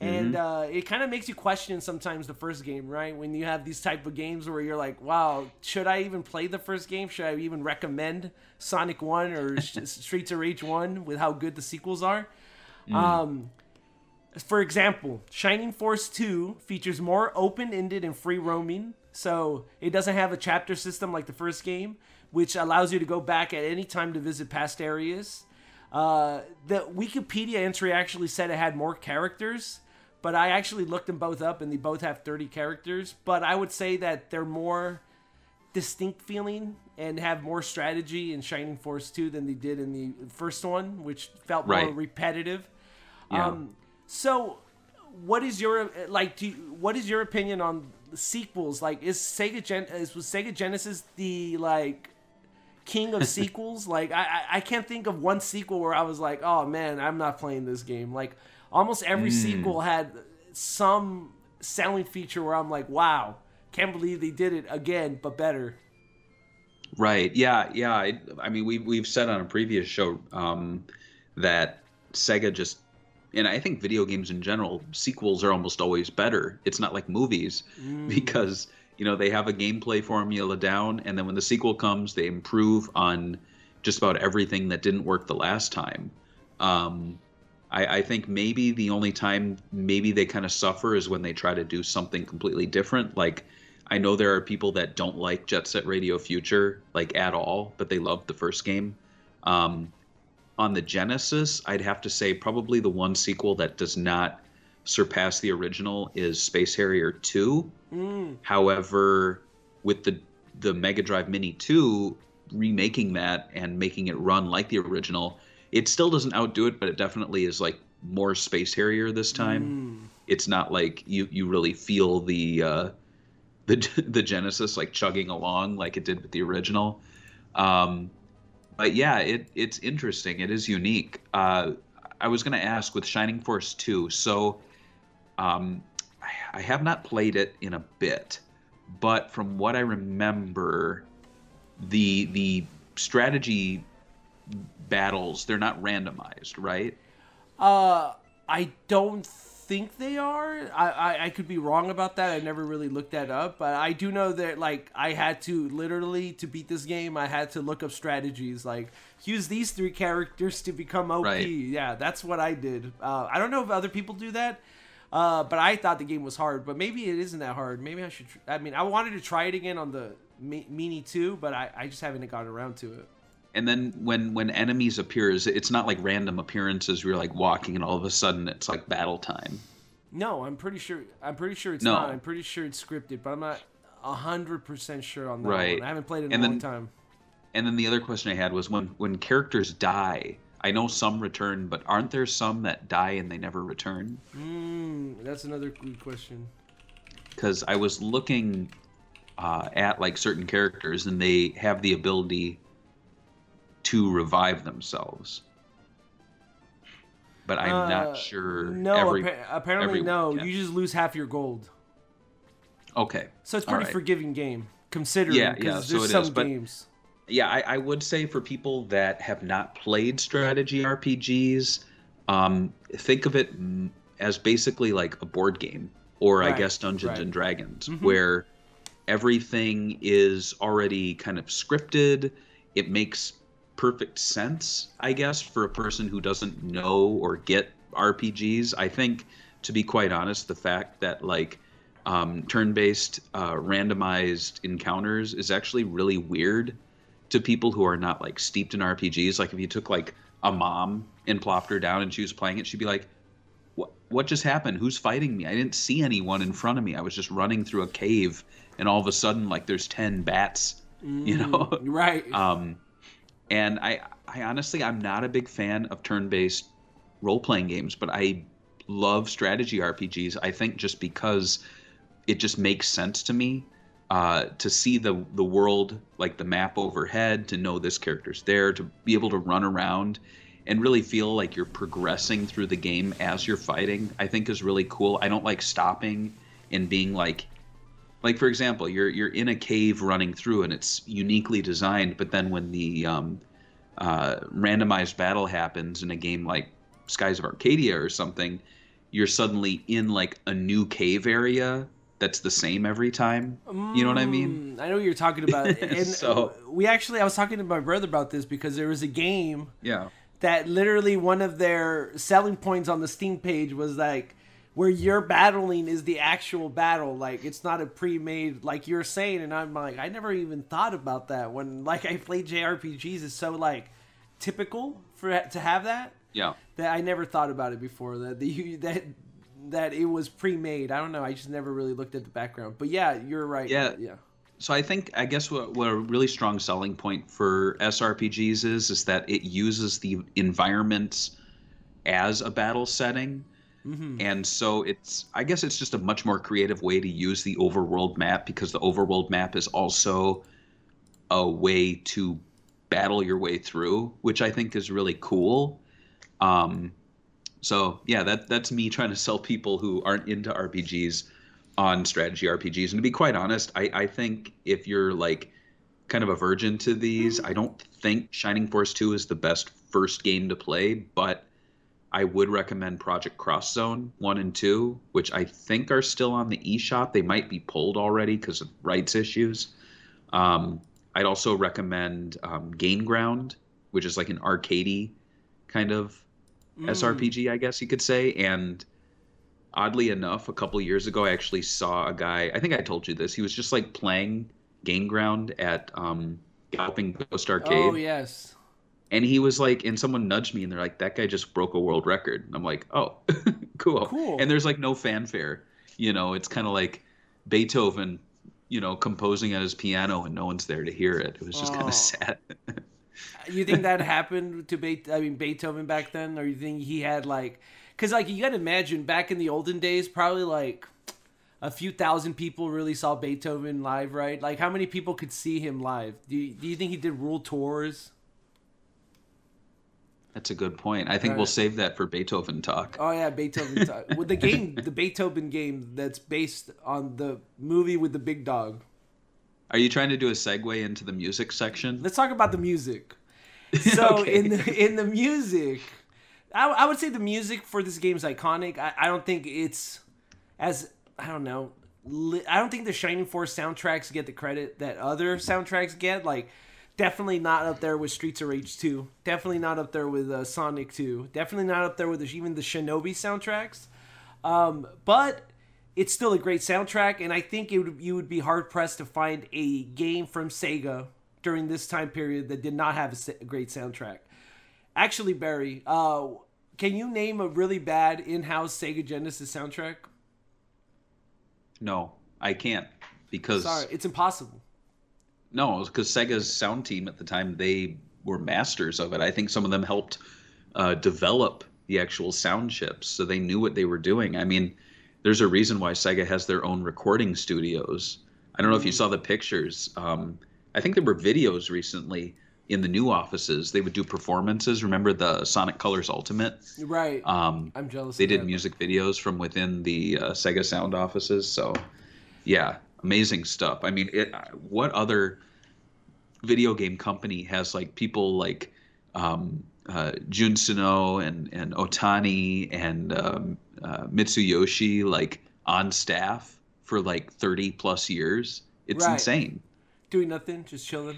And uh, it kind of makes you question sometimes the first game, right? When you have these type of games where you're like, "Wow, should I even play the first game? Should I even recommend Sonic One or (laughs) Streets of Rage One with how good the sequels are?" Um, for example, Shining Force 2 features more open ended and free roaming. So it doesn't have a chapter system like the first game, which allows you to go back at any time to visit past areas. Uh, the Wikipedia entry actually said it had more characters, but I actually looked them both up and they both have 30 characters. But I would say that they're more distinct feeling and have more strategy in Shining Force 2 than they did in the first one, which felt more repetitive. Yeah. Um, so, what is your like? Do you, what is your opinion on sequels? Like, is Sega Gen is was Sega Genesis the like king of (laughs) sequels? Like, I, I I can't think of one sequel where I was like, oh man, I'm not playing this game. Like, almost every sequel had some selling feature where I'm like, wow, can't believe they did it again, but better. Right. Yeah. Yeah. I, I mean, we've we've said on a previous show um, that Sega just, and I think video games in general, sequels are almost always better. It's not like movies because you know they have a gameplay formula down, and then when the sequel comes, they improve on just about everything that didn't work the last time. Um, I, I think maybe the only time maybe they kind of suffer is when they try to do something completely different. Like I know there are people that don't like Jet Set Radio Future like at all, but they loved the first game. Um, on the Genesis, I'd have to say probably the one sequel that does not surpass the original is Space Harrier 2. However, with the the Mega Drive Mini 2 remaking that and making it run like the original, it still doesn't outdo it, but it definitely is like more Space Harrier this time. It's not like you you really feel the uh, the (laughs) the Genesis like chugging along like it did with the original. Um, but yeah, it it's interesting. It is unique. Uh, I was going to ask with Shining Force 2. So um, I, I have not played it in a bit, but from what I remember, the the strategy battles they're not randomized, right? Uh, I don't think they are. I, I, I could be wrong about that. I never really looked that up, but I do know that like I had to literally to beat this game. I had to look up strategies like use these three characters to become OP. Right. Yeah, that's what I did. Uh, I don't know if other people do that. Uh, but I thought the game was hard, but maybe it isn't that hard. Maybe I should. Tr- I mean, I wanted to try it again on the Me- Meanie too, but I, I just haven't gotten around to it. And then when when enemies appear, is- it's not like random appearances. Where you're like walking, and all of a sudden it's like battle time. No, I'm pretty sure. I'm pretty sure it's No. not. I'm pretty sure it's scripted, but I'm not hundred percent sure on that Right. one. I haven't played it in And a long then- time. And then the other question I had was when when characters die. I know some return, but aren't there some that die and they never return? Mm, that's another good question. Because I was looking uh, at like certain characters, and they have the ability to revive themselves. But I'm Uh, not sure. No, every- appa- apparently no. You just lose half your gold. Okay. So it's pretty right. forgiving game, considering. Yeah, yeah, so there's it some is, but- games. Yeah, I, I would say for people that have not played strategy RPGs, um, think of it as basically like a board game, or I guess Dungeons right. and Dragons, Mhm. where everything is already kind of scripted. It makes perfect sense, I guess, for a person who doesn't know or get RPGs. I think, to be quite honest, the fact that like um, turn-based uh, randomized encounters is actually really weird to people who are not like steeped in RPGs. Like if you took like a mom and plopped her down and she was playing it, she'd be like, "What? What just happened? Who's fighting me? I didn't see anyone in front of me. I was just running through a cave, and all of a sudden, like there's ten bats." You know, Mm, right? (laughs) um, and I, I honestly, I'm not a big fan of turn-based role-playing games, but I love strategy RPGs. I think just because it just makes sense to me uh, to see the the world, like the map overhead, to know this character's there, to be able to run around and really feel like you're progressing through the game as you're fighting. I think is really cool. I don't like stopping and being like like for example you're you're in a cave running through and it's uniquely designed but then when the um, uh, randomized battle happens in a game like skies of arcadia or something you're suddenly in like a new cave area that's the same every time. You know what i mean? Mm, I know what you're talking about. (laughs) And So- we actually, I was talking to my brother about this because there was a game yeah. that literally one of their selling points on the Steam page was like where you're battling is the actual battle. Like it's not a pre-made like you're saying, and I'm like, I never even thought about that when like (laughs) I played JRPGs. is so like typical for to have that yeah that I never thought about it before. That the that that it was pre-made. I don't know. I just never really looked at the background. But yeah, you're right. Yeah. yeah. so i think i guess what, what a really strong selling point for srpgs is is that it uses the environments as a battle setting Mm-hmm. and so it's i guess it's just a much more creative way to use the overworld map because the overworld map is also a way to battle your way through which i think is really cool um so yeah that that's me trying to sell people who aren't into rpgs on strategy rpgs and to be quite honest i i think if you're like kind of a virgin to these i don't think shining force 2 is the best first game to play but I would recommend Project Cross Zone 1 and 2, which I think are still on the eShop. They might be pulled already because of rights issues. Um, I'd also recommend um, Gain Ground, which is like an arcadey kind of SRPG, I guess you could say. And oddly enough, a couple years ago, I actually saw a guy. I think I told you this. He was just like playing Gain Ground at um, Galloping Ghost Arcade Oh yes. And he was like and someone nudged me and they're like that guy just broke a world record and i'm like oh (laughs) cool Cool. and there's like no fanfare you know it's kind of like beethoven you know composing at his piano and no one's there to hear it it was just kind Oh. of sad (laughs) You think that (laughs) happened to Be- I mean Beethoven back then, or you think he had like, because like you got to imagine back in the olden days, probably like a few thousand people really saw Beethoven live, right? Like how many people could see him live? Do you, do you think he did world tours? That's a good point i think we'll save that for beethoven talk Oh yeah, Beethoven. talk. (laughs) with the game, the Beethoven game that's based on the movie with the big dog. are you trying to do a segue into the music section Let's talk about the music. (laughs) So Okay. in the in the music, I, I would say the music for this game is iconic. I, I don't think it's as I don't know. Li- I don't think the Shining Force soundtracks get the credit that other soundtracks get. Like, definitely not up there with Streets of Rage 2. Definitely not up there with uh, Sonic 2. Definitely not up there with even the Shinobi soundtracks. Um, but it's still a great soundtrack, and I think it would, you would be hard pressed to find a game from Sega during this time period that did not have a, a great soundtrack. Actually, Barry, uh, can you name a really bad in-house Sega Genesis soundtrack? No, I can't because Sorry, it's impossible. No, because Sega's sound team at the time they were masters of it. I think some of them helped uh, develop the actual sound chips, so they knew what they were doing. I mean, there's a reason why Sega has their own recording studios. I don't know if you saw the pictures. Um, I think there were videos recently in the new offices. They would do performances. Remember the Sonic Colors Ultimate? Right. Um, I'm jealous. they did music videos from within the uh, Sega Sound offices. So, yeah, amazing stuff. I mean, it, what other video game company has like people like um, uh, Jun Senoue and and Ohtani and um, uh, Mitsuyoshi like on staff for like 30 plus years? It's Right. insane. Doing nothing, just chilling.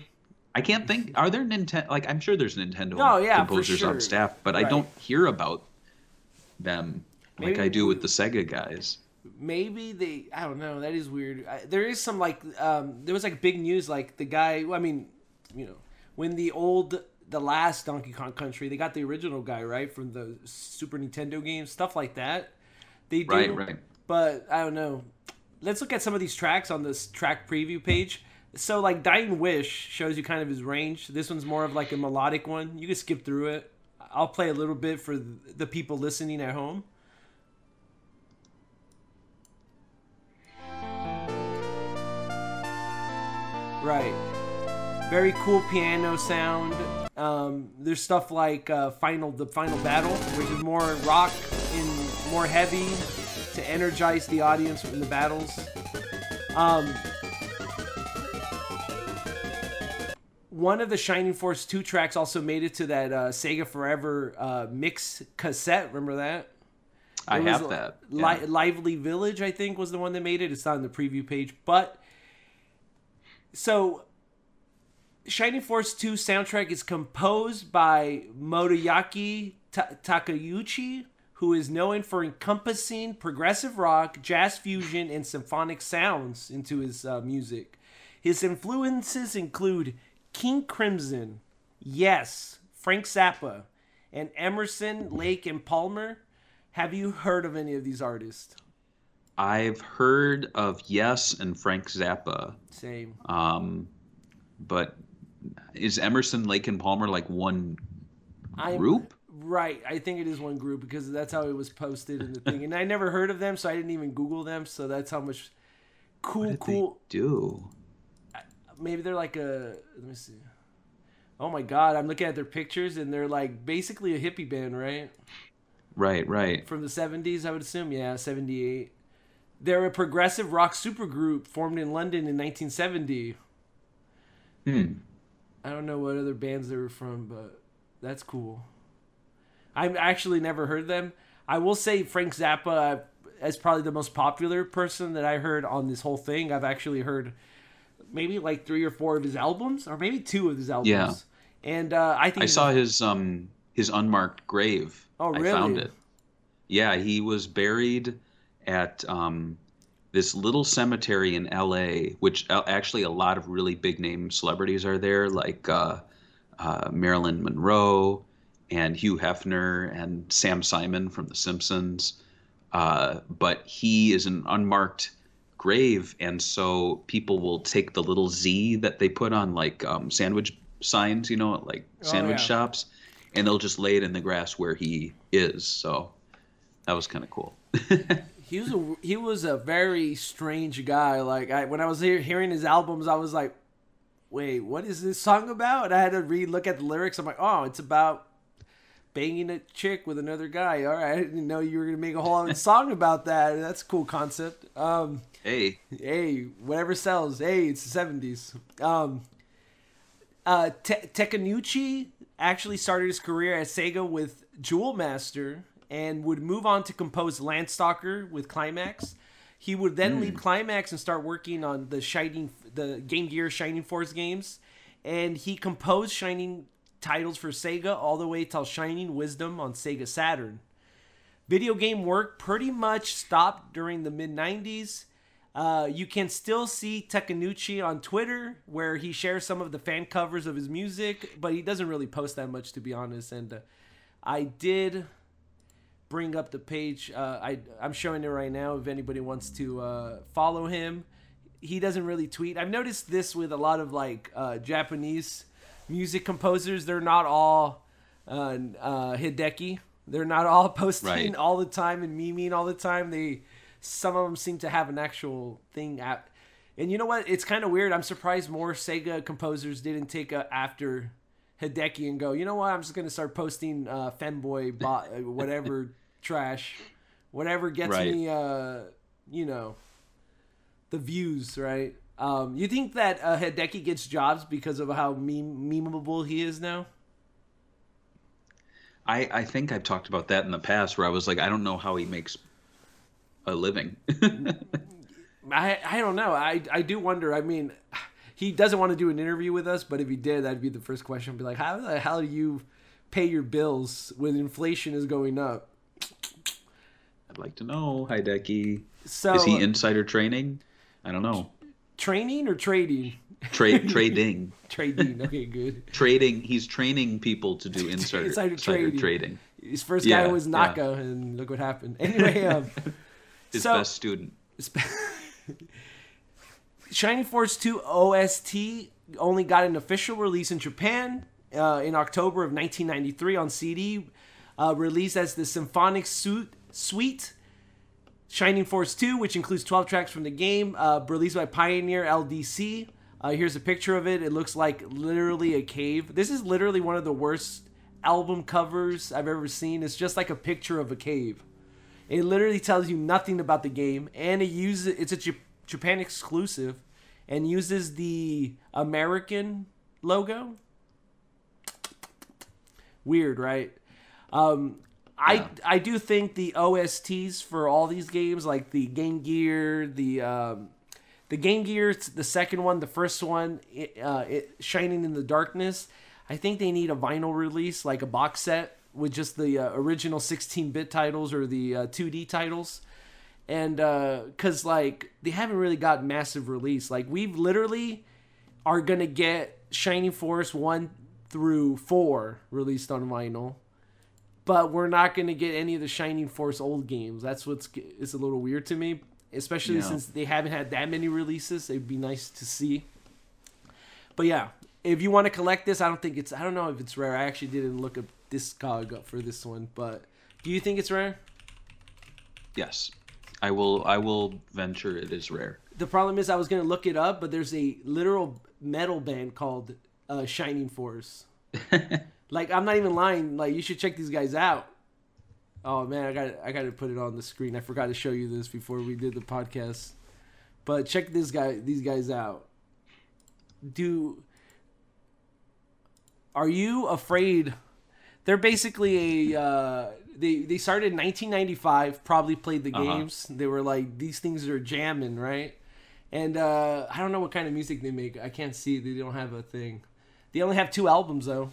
I can't think. Are there Nintendo? Like, I'm sure there's Nintendo Oh, yeah, composers sure. on staff, but I don't hear about them like Maybe I do with the Sega guys. Maybe they i don't know that is weird. I, there is some like um there was like big news like the guy i mean you know when the old the last donkey kong country they got the original guy right from the super nintendo games stuff like that. They do Right, right. but i don't know. Let's look at some of these tracks on this track preview page. So like dying wish shows you kind of his range. This one's more of like a melodic one. You can skip through it. I'll play a little bit for the people listening at home Right. Very cool piano sound. Um, there's stuff like uh, final the final battle, which is more rock and more heavy to energize the audience in the battles. Um, one of the Shining Force 2 tracks also made it to that uh, Sega Forever uh, mix cassette. Remember that? I It was have that. Li- Lively Village, I think, was the one that made it. It's not on the preview page, but so Shining Force 2 soundtrack is composed by Motoaki Ta- Takeuchi, who is known for encompassing progressive rock, jazz fusion, and symphonic sounds into his uh, music. His influences include King Crimson, Yes, Frank Zappa, and Emerson, Lake, and Palmer. Have you heard of any of these artists? I've heard of Yes and Frank Zappa, Same. um, but is Emerson, Lake, and Palmer like one I'm- group? Right, I think it is one group because that's how it was posted in the thing, and I never heard of them, so I didn't even Google them. So that's how much cool, cool. they do? Maybe they're like a. Let me see. Oh my god, I'm looking at their pictures, and they're like basically a hippie band, right? Right, right. From the '70s, I would assume. Yeah, '78. They're a progressive rock supergroup formed in London in 1970. Hmm. I don't know what other bands they were from, but that's cool. I've actually never heard them. I will say Frank Zappa uh, is probably the most popular person that I heard on this whole thing. I've actually heard maybe like three or four of his albums, or maybe two of his albums. Yeah. And uh, I think I saw his um his unmarked grave. Oh, I found really? it. Yeah, he was buried at um this little cemetery in L.A., which uh, actually a lot of really big name celebrities are there, like uh, uh, Marilyn Monroe and Hugh Hefner and Sam Simon from The Simpsons. Uh, but he is an unmarked grave, and so people will take the little Z that they put on like um, sandwich signs, you know, at, like sandwich yeah. shops, and they'll just lay it in the grass where he is. So that was kind of cool. (laughs) he was a he was a very strange guy. Like I, when I was hear, hearing his albums, I was like, "Wait, what is this song about?" I had to read, look at the lyrics. I'm like, "Oh, it's about banging a chick with another guy." All right, I didn't know you were gonna make a whole (laughs) song about that. That's a cool concept. Um, hey, hey, whatever sells. Hey, it's the '70s. Um, uh, Te- Tekanuchi actually started his career at Sega with Jewel Master and would move on to compose Landstalker with Climax. He would then leave Climax and start working on the Shining, the Game Gear Shining Force games, and he composed Shining titles for Sega all the way till Shining Wisdom on Sega Saturn. Video game work pretty much stopped during the mid 90s. Uh, you can still see Takanuchi on Twitter, where he shares some of the fan covers of his music, but he doesn't really post that much, to be honest. And uh, I did bring up the page. Uh, I I'm showing it right now. If anybody wants to uh, follow him, he doesn't really tweet. I've noticed this with a lot of like uh, Japanese music composers. They're not all uh, uh, Hideki. They're not all (laughs) posting Right. all the time and memeing all the time. They some of them seem to have an actual thing at. And you know what? It's kind of weird. I'm surprised more Sega composers didn't take a, after Hideki and go. You know what? I'm just gonna start posting uh, femboy bot uh, whatever (laughs) trash, whatever gets Right. me. Uh, you know, the views, right? Um, you think that uh, Hideki gets jobs because of how meme- memeable he is now? I, I think I've talked about that in the past where I was like, I don't know how he makes a living. (laughs) I I don't know. I I do wonder. I mean, he doesn't want to do an interview with us, but if he did, that'd be the first question. I'd be like, how the hell do you pay your bills when inflation is going up? I'd like to know, Hideki. So Is he insider training? I don't know. training or trading? Trade (laughs) trading. Trading. Okay, good. (laughs) Trading. He's training people to do (laughs) insider, Insider insider trading. trading. His first Yeah, guy was yeah. Naka, and look what happened. Anyway, um, His So- best student. Shining Force 2 OST only got an official release in Japan uh, in October of 1993 on CD, uh, released as the Symphonic Suite, Suite Shining Force 2, which includes 12 tracks from the game, uh, released by Pioneer LDC. Uh, here's a picture of it. It looks like literally a cave. This is literally one of the worst album covers I've ever seen. It's just like a picture of a cave. It literally tells you nothing about the game, and it uses it's a J- Japan exclusive, and uses the American logo. Weird, right? Um, I Yeah. I do think the OSTs for all these games, like the Game Gear, the um, the Game Gear, the second one, the first one, it, uh, it, Shining in the Darkness. I think they need a vinyl release, like a box set with just the uh, original 16-bit titles or the uh, 2D titles, and uh because like they haven't really got massive release. Like we've literally are gonna get Shining Force one through four released on vinyl, but we're not gonna get any of the Shining Force old games. That's what's it's a little weird to me, especially Yeah. since they haven't had that many releases. It'd be nice to see. But yeah, if you want to collect this, I don't think it's. I don't know if it's rare. I actually didn't look up Discog up for this one, but do you think it's rare? Yes. I will I will venture it is rare. The problem is I was gonna look it up, but there's a literal metal band called uh, Shining Force. (laughs) like I'm not even lying. Like you should check these guys out. Oh man, I got I got to put it on the screen. I forgot to show you this before we did the podcast. But check this guy these guys out. Do are you afraid? They're basically a uh, they they started in 1995. Probably played the Uh-huh. games. They were like these things are jamming, right? And uh, I don't know what kind of music they make. I can't see. They don't have a thing. They only have two albums though.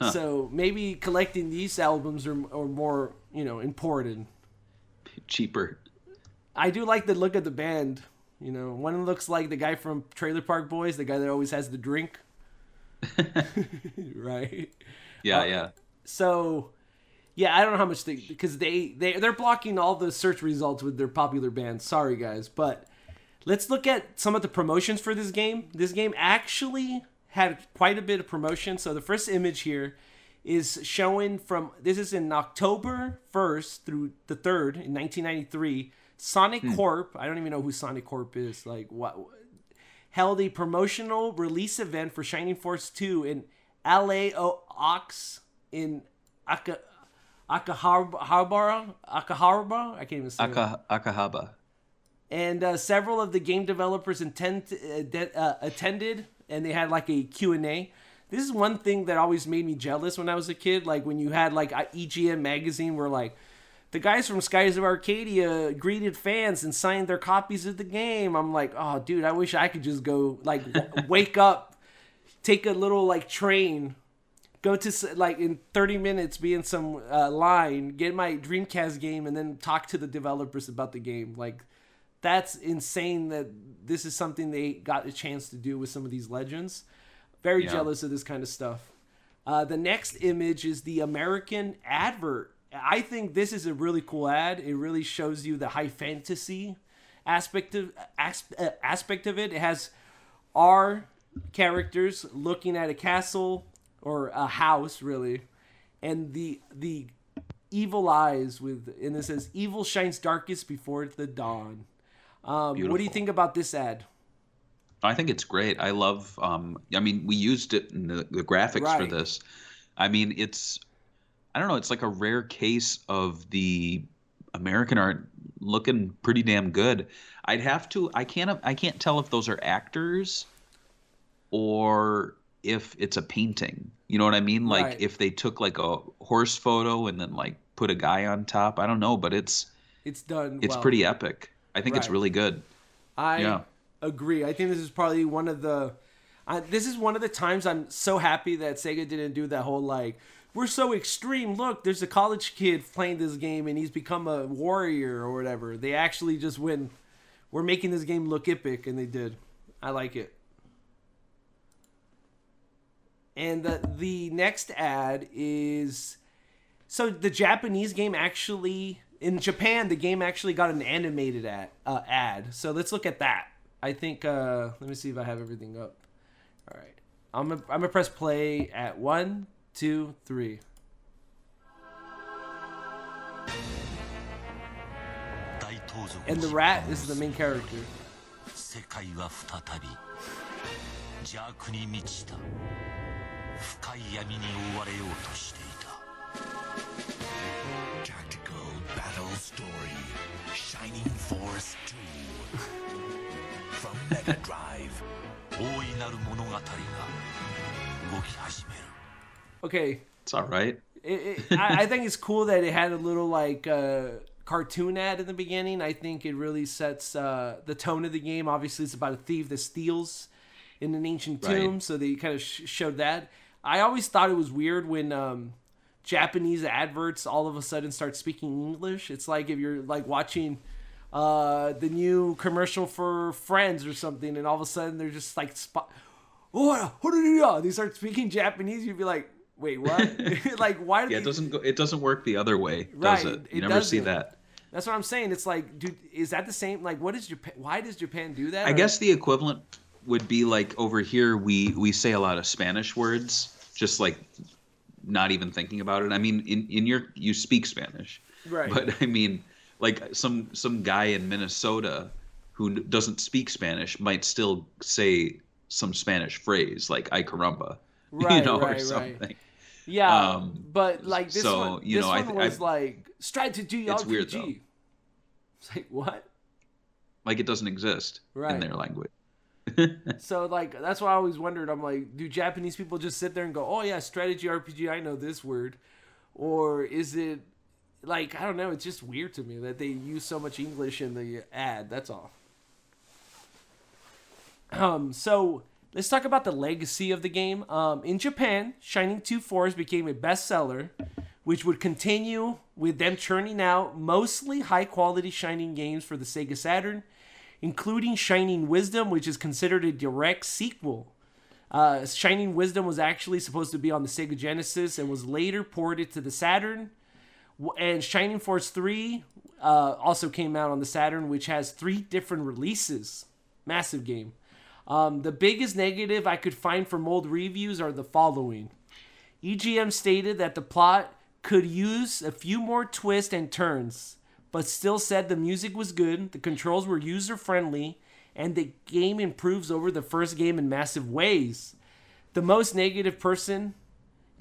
Huh. So maybe collecting these albums are, are more, you know, important. Cheaper. I do like the look of the band. You know, one looks like the guy from Trailer Park Boys, the guy that always has the drink. (laughs) (laughs) right. Yeah, Uh, yeah. So, yeah, I don't know how much they because they they they're blocking all the search results with their popular bands. Sorry guys, but let's look at some of the promotions for this game. This game actually had quite a bit of promotion. So the first image here is showing from this is in October 1st through the 3rd in 1993. Sonic hmm. Corp, I don't even know who Sonic Corp is. Like what held a promotional release event for Shining Force 2 in Laox in Aka, Akahabara, Akahabara. I can't even say. it. Aka, Akahaba. And uh, several of the game developers intend uh, de- uh, attended, and they had like a Q and A. This is one thing that always made me jealous when I was a kid. Like when you had like a EGM magazine, where like the guys from Skies of Arcadia greeted fans and signed their copies of the game. I'm like, oh, dude, I wish I could just go like w- (laughs) wake up, take a little like train go to like in 30 minutes be in some uh, line get my dreamcast game and then talk to the developers about the game. Like that's insane that this is something they got a chance to do with some of these legends. Very Yeah. jealous of this kind of stuff. Uh, the next image is the american advert. I think this is a really cool ad. It really shows you the high fantasy aspect of uh, aspect of it. It has our characters looking at a castle or a house really and the the evil eyes with and it says evil shines darkest before the dawn um, what do you think about this ad I think it's great. I love. Um, I mean, we used it in the, the graphics for this. I mean, it's. I don't know. It's like a rare case of the American art looking pretty damn good. I'd have to. I can't. I can't tell if those are actors, or if it's a painting. You know what I mean? Like Right. if they took like a horse photo and then like put a guy on top. I don't know, but it's it's done it's well. pretty epic. I think it's really good. I Yeah. agree. I think this is probably one of the. I this is one of the times I'm so happy that Sega didn't do that whole like we're so extreme. Look, there's a college kid playing this game and he's become a warrior or whatever. They actually just win. We're making this game look epic, and they did. I like it. And the the next ad is so the Japanese game actually in Japan the game actually got an animated ad uh, ad. So let's look at that. I think uh let me see if I have everything up. All right. I'm gonna, I'm gonna press play at one, two, three. And the rat is the main character. 世界は再び邪悪に満ちた 深い闇に覆われようとしていた Tactical battle story Shining Force 2 from Mega Drive. 大いなる物語が動き始める Okay, It's all right. it, it, I, I think it's cool that it had a little like uh, cartoon ad in the beginning. I think it really sets uh, the tone of the game. Obviously, it's about a thief that steals in an ancient Right. tomb, so they kind of sh- showed that. I always thought it was weird when um, Japanese adverts all of a sudden start speaking English. It's like if you're like watching uh, the new commercial for Friends or something, and all of a sudden they're just like spot. Oh, they start speaking Japanese. You'd be like, "Wait, what? (laughs) (laughs) like, why?" Yeah, they- it doesn't go. It doesn't work the other way, Right, does it? You it never see doesn't. that. That's what I'm saying. It's like, dude, is that the same? Like, what is Japan? Why does Japan do that? I Or- guess the equivalent would be like over here we we say a lot of Spanish words, just like not even thinking about it. I mean, in in your you speak Spanish, Right. But I mean, like some some guy in Minnesota who doesn't speak Spanish might still say some Spanish phrase like "ay caramba," (laughs) Right, you know, right, or right. something. Yeah, Um, but like this so, one, you this know, I one th- was I've- like strategy It's RPG. weird, though. It's like what? Like it doesn't exist Right. in their language. (laughs) So like that's why I always wondered. I'm like, do Japanese people just sit there and go, "Oh yeah, strategy RPG, I know this word," or is it like I don't know? It's just weird to me that they use so much English in the ad. That's all. Um, so let's talk about the legacy of the game. Um, in Japan, Shining Two Force became a bestseller, which would continue with them churning out mostly high quality Shining games for the Sega Saturn, including Shining Wisdom, which is considered a direct sequel. Uh, Shining Wisdom was actually supposed to be on the Sega Genesis and was later ported to the Saturn. And Shining Force 3 uh, also came out on the Saturn, which has three different releases. Massive game. Um, the biggest negative I could find from old reviews are the following. EGM stated that the plot could use a few more twists and turns, but still said the music was good, the controls were user friendly, and the game improves over the first game in massive ways. The most negative person,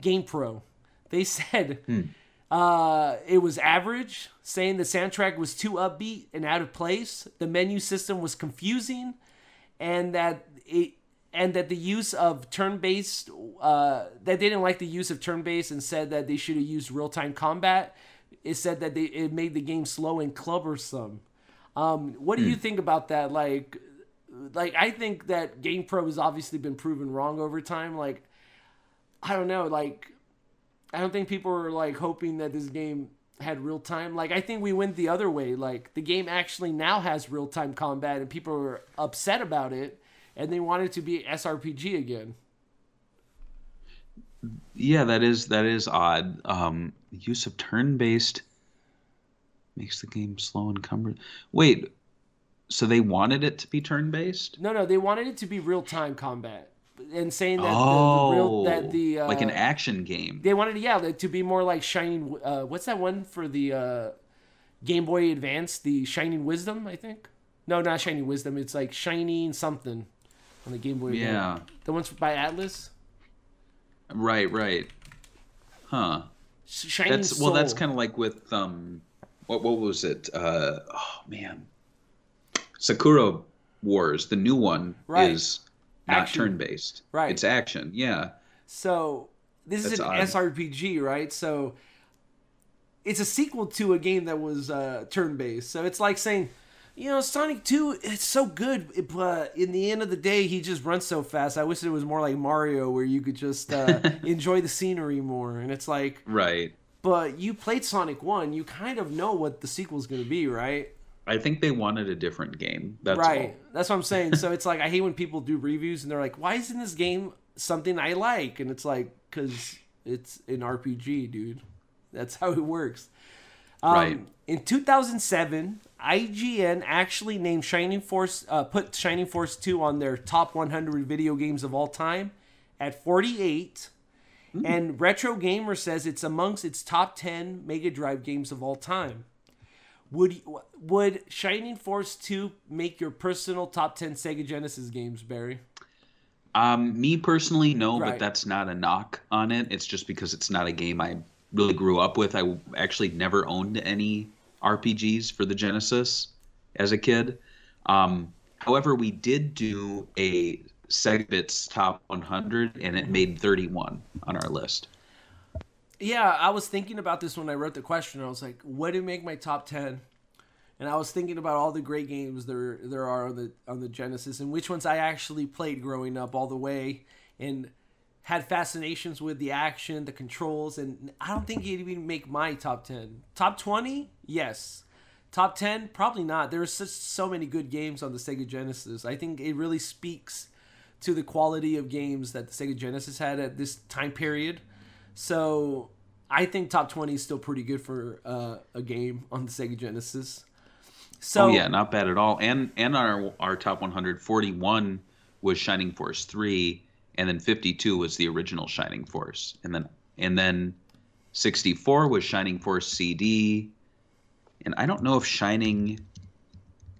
GamePro. They (laughs) said uh, it was average, saying the soundtrack was too upbeat and out of place. The menu system was confusing, and that it and that the use of turn-based uh, that they didn't like the use of turn-based and said that they should have used real-time combat. It said that they it made the game slow and cumbersome. Um, what do you think about that? Like, like I think that GamePro has obviously been proven wrong over time. Like, I don't know, like I don't think people were like hoping that this game had real time. Like I think we went the other way. Like the game actually now has real time combat and people are upset about it and they want it to be SRPG again. Yeah, that is that is odd. Um, use of turn-based makes the game slow and cumbersome. Wait, so they wanted it to be turn-based? No, no, they wanted it to be real time combat. And saying that oh, the, the real that the uh, like an action game. they wanted yeah like, to be more like shining uh what's that one for the uh game boy advance the shining wisdom i think no not shining wisdom it's like shining something on the game boy Yeah. Advance. the ones by Atlus Right, right. Huh. Sh- shining That's well. That's kind of like with um, what what was it? Uh, oh man, Sakura Wars. The new one Right. is not Action. turn-based. Right. It's action. Yeah. So this is an odd. SRPG, right? So it's a sequel to a game that was uh, turn-based. So it's like saying, you know, Sonic Two, it's so good, but in the end of the day, he just runs so fast. I wish it was more like Mario, where you could just uh, (laughs) enjoy the scenery more. And it's like, Right. but you played Sonic One, you kind of know what the sequel's going to be, right? I think they wanted a different game. That's right. all. That's what I'm saying. so (laughs) it's like I hate when people do reviews and they're like, "Why isn't this game something I like?" And it's like, "Cause it's an RPG, dude. That's how it works." Um, Right. In 2007, IGN actually named Shining Force, uh, put Shining Force 2 on their top 100 video games of all time at 48. And Retro Gamer says it's amongst its top 10 Mega Drive games of all time. Would would Shining Force 2 make your personal top 10 Sega Genesis games, Barry? Um, me personally, no, Right. but that's not a knock on it. It's just because it's not a game I really grew up with. I actually never owned any RPGs for the Genesis as a kid. Um, however, we did do a SEGAbits top 100, and it made 31 on our list. Yeah, I was thinking about this when I wrote the question. I was like, what did make my top 10? And I was thinking about all the great games there there are on the on the Genesis and which ones I actually played growing up all the way and had fascinations with the action, the controls, and I don't think he'd even make my top 10. Top 20? Yes. Top 10? Probably not. There's such so many good games on the Sega Genesis. I think it really speaks to the quality of games that the Sega Genesis had at this time period. So I think top 20 is still pretty good for uh, a game on the Sega Genesis. So oh yeah, not bad at all. And and our our top 141 was Shining Force 3, and then 52 was the original Shining Force, and then and then 64 was Shining Force CD. And I don't know if Shining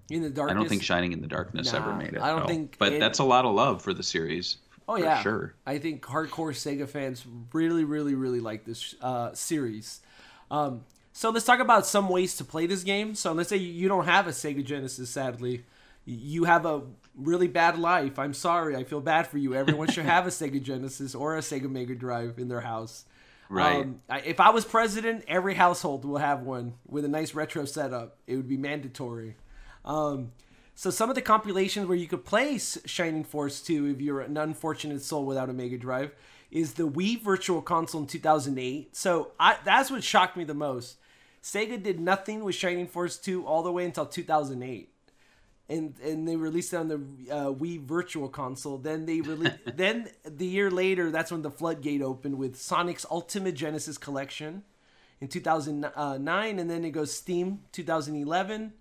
in the darkness. I don't think Shining in the Darkness ever made it. I don't no. think But it- that's a lot of love for the series. Oh for yeah, sure. I think hardcore Sega fans really, really, really like this uh, series. Um, so let's talk about some ways to play this game. So let's say you don't have a Sega Genesis, sadly. You have a really bad life. I'm sorry. I feel bad for you. Everyone should have a Sega Genesis or a Sega Mega Drive in their house. Right. Um, I- if I was president, every household will have one with a nice retro setup. It would be mandatory. Um, so some of the compilations where you could play Shining Force 2 if you're an unfortunate soul without a Mega Drive is the Wii Virtual Console in 2008. So I, that's what shocked me the most. Sega did nothing with Shining Force 2 all the way until 2008. And, and they released it on the uh, Wii Virtual Console. Then they released. (laughs) then the year later, that's when the floodgate opened with Sonic's Ultimate Genesis Collection in 2009, and then it goes Steam 2011,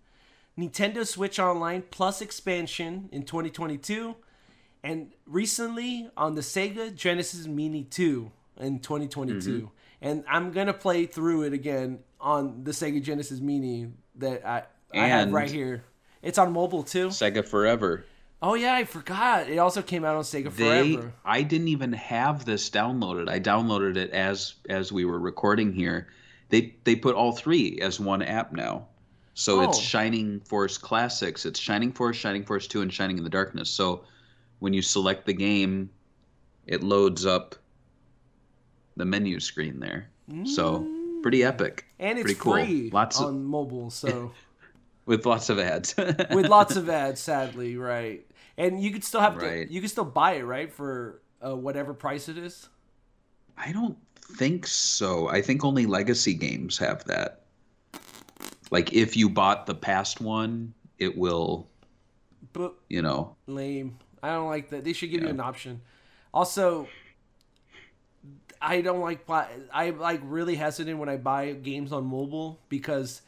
Nintendo Switch Online plus expansion in 2022, and recently on the Sega Genesis Mini 2 in 2022. And I'm gonna play through it again on the Sega Genesis Mini that I I have right here. It's on mobile too. Sega Forever. Oh yeah, I forgot. It also came out on Sega They Forever. I didn't even have this downloaded. I downloaded it as as we were recording here. They they put all three as one app now. So it's Oh. Shining Force Classics. It's Shining Force, Shining Force 2 and Shining in the Darkness. So when you select the game, it loads up the menu screen there. So mm. pretty epic. and it's pretty cool. free Lots on of mobile, so (laughs) with lots of ads. (laughs) with lots of ads, sadly, right? And you could still have to, Right. you could still buy it, right, for uh, whatever price it is. I don't think so. I think only legacy games have that. Like if you bought the past one, it will, But you know. lame. I don't like that. They should give you an option. Also, I don't like. I like really hesitant when I buy games on mobile because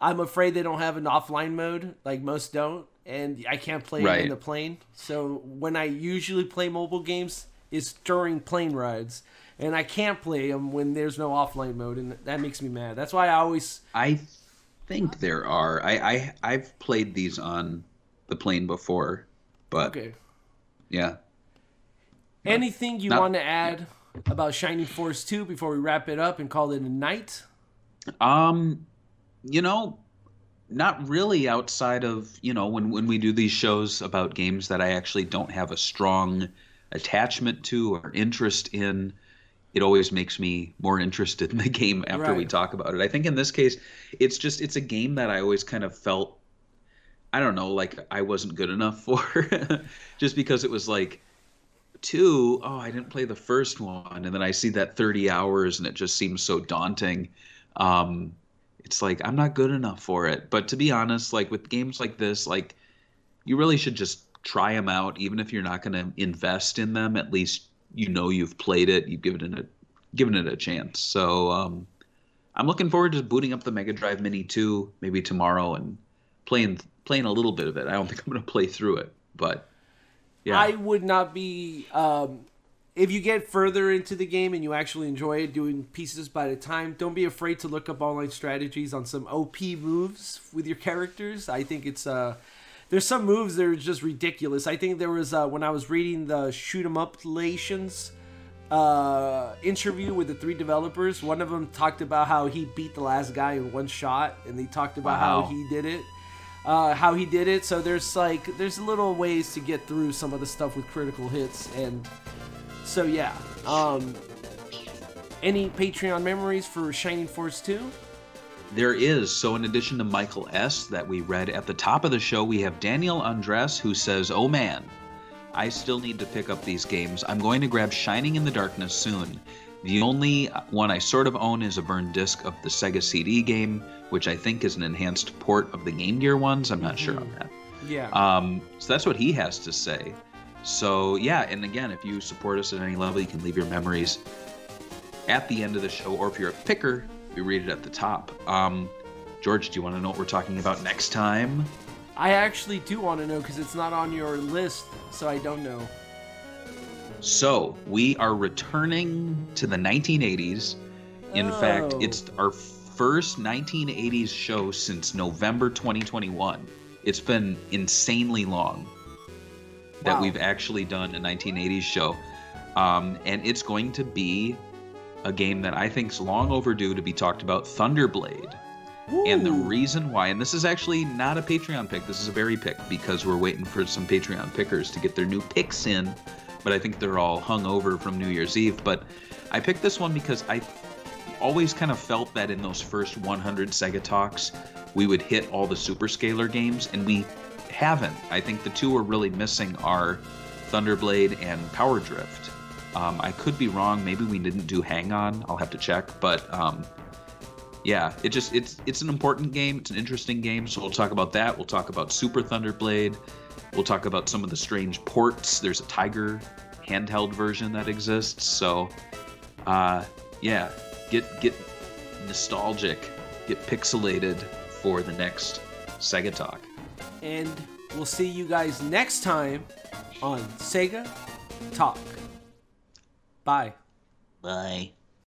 I'm afraid they don't have an offline mode. Like most don't, and I can't play it in the plane. So when I usually play mobile games, it's during plane rides, and I can't play them when there's no offline mode, and that makes me mad. That's why I always I think there are. I, I I've played these on the plane before, but okay. yeah. Anything you Not- want to add about Shining Force 2 before we wrap it up and call it a night? Um, you know, not really outside of, you know, when when we do these shows about games that I actually don't have a strong attachment to or interest in, it always makes me more interested in the game after we talk about it. I think in this case, it's just it's a game that I always kind of felt I don't know, like I wasn't good enough (laughs) for just because it was like two, oh, I didn't play the first one, and then I see that 30 hours and it just seems so daunting. Um, it's like I'm not good enough for it. But to be honest, like with games like this, like you really should just try them out, even if you're not going to invest in them. At least you know you've played it, you've given it a given it a chance. So um, I'm looking forward to booting up the Mega Drive Mini 2 maybe tomorrow and playing playing a little bit of it. I don't think I'm going (laughs) to play through it, but yeah. I would not be. Um, if you get further into the game and you actually enjoy it, doing pieces by the time, don't be afraid to look up online strategies on some OP moves with your characters. I think it's uh, there's some moves that are just ridiculous. I think there was uh, when I was reading the Shmuplations uh, interview with the three developers. One of them talked about how he beat the last guy in one shot, and they talked about Wow. how he did it uh, how he did it. So there's like there's little ways to get through some of the stuff with critical hits, and so yeah. Um, any Patreon memories for Shining Force Two? There is. So, in addition to Michael S., that we read at the top of the show, we have Daniel Andres who says, Oh man, I still need to pick up these games. I'm going to grab Shining in the Darkness soon. The only one I sort of own is a burned disc of the Sega CD game, which I think is an enhanced port of the Game Gear ones. I'm not sure on that. Yeah. Um, so that's what he has to say. So yeah, and again, if you support us at any level, you can leave your memories at the end of the show, or if you're a picker, we read it at the top. Um, George, do you want to know what we're talking about next time? I actually do want to know because it's not on your list, so I don't know. So we are returning to the 1980s. In fact, Oh. it's our first 1980s show since November 2021. It's been insanely long that Wow. we've actually done a 1980s show. Um, and it's going to be a game that I think's long overdue to be talked about Thunderblade. And the reason why, and this is actually not a Patreon pick, this is a very pick because we're waiting for some Patreon pickers to get their new picks in, but I think they're all hung over from New Year's Eve. But I picked this one because I always kind of felt that in those first 100 Sega Talks, we would hit all the super scaler games, and we haven't. I think the two we're really missing are Thunderblade and Power Drift. Um, I could be wrong. Maybe we didn't do Hang On. I'll have to check. But um, yeah, it just it's it's an important game. It's an interesting game. So we'll talk about that. We'll talk about Super Thunderblade. We'll talk about some of the strange ports. There's a Tiger handheld version that exists. So uh, yeah, get get nostalgic, get pixelated for the next Sega Talk. And we'll see you guys next time on Sega Talk. Bye. Bye.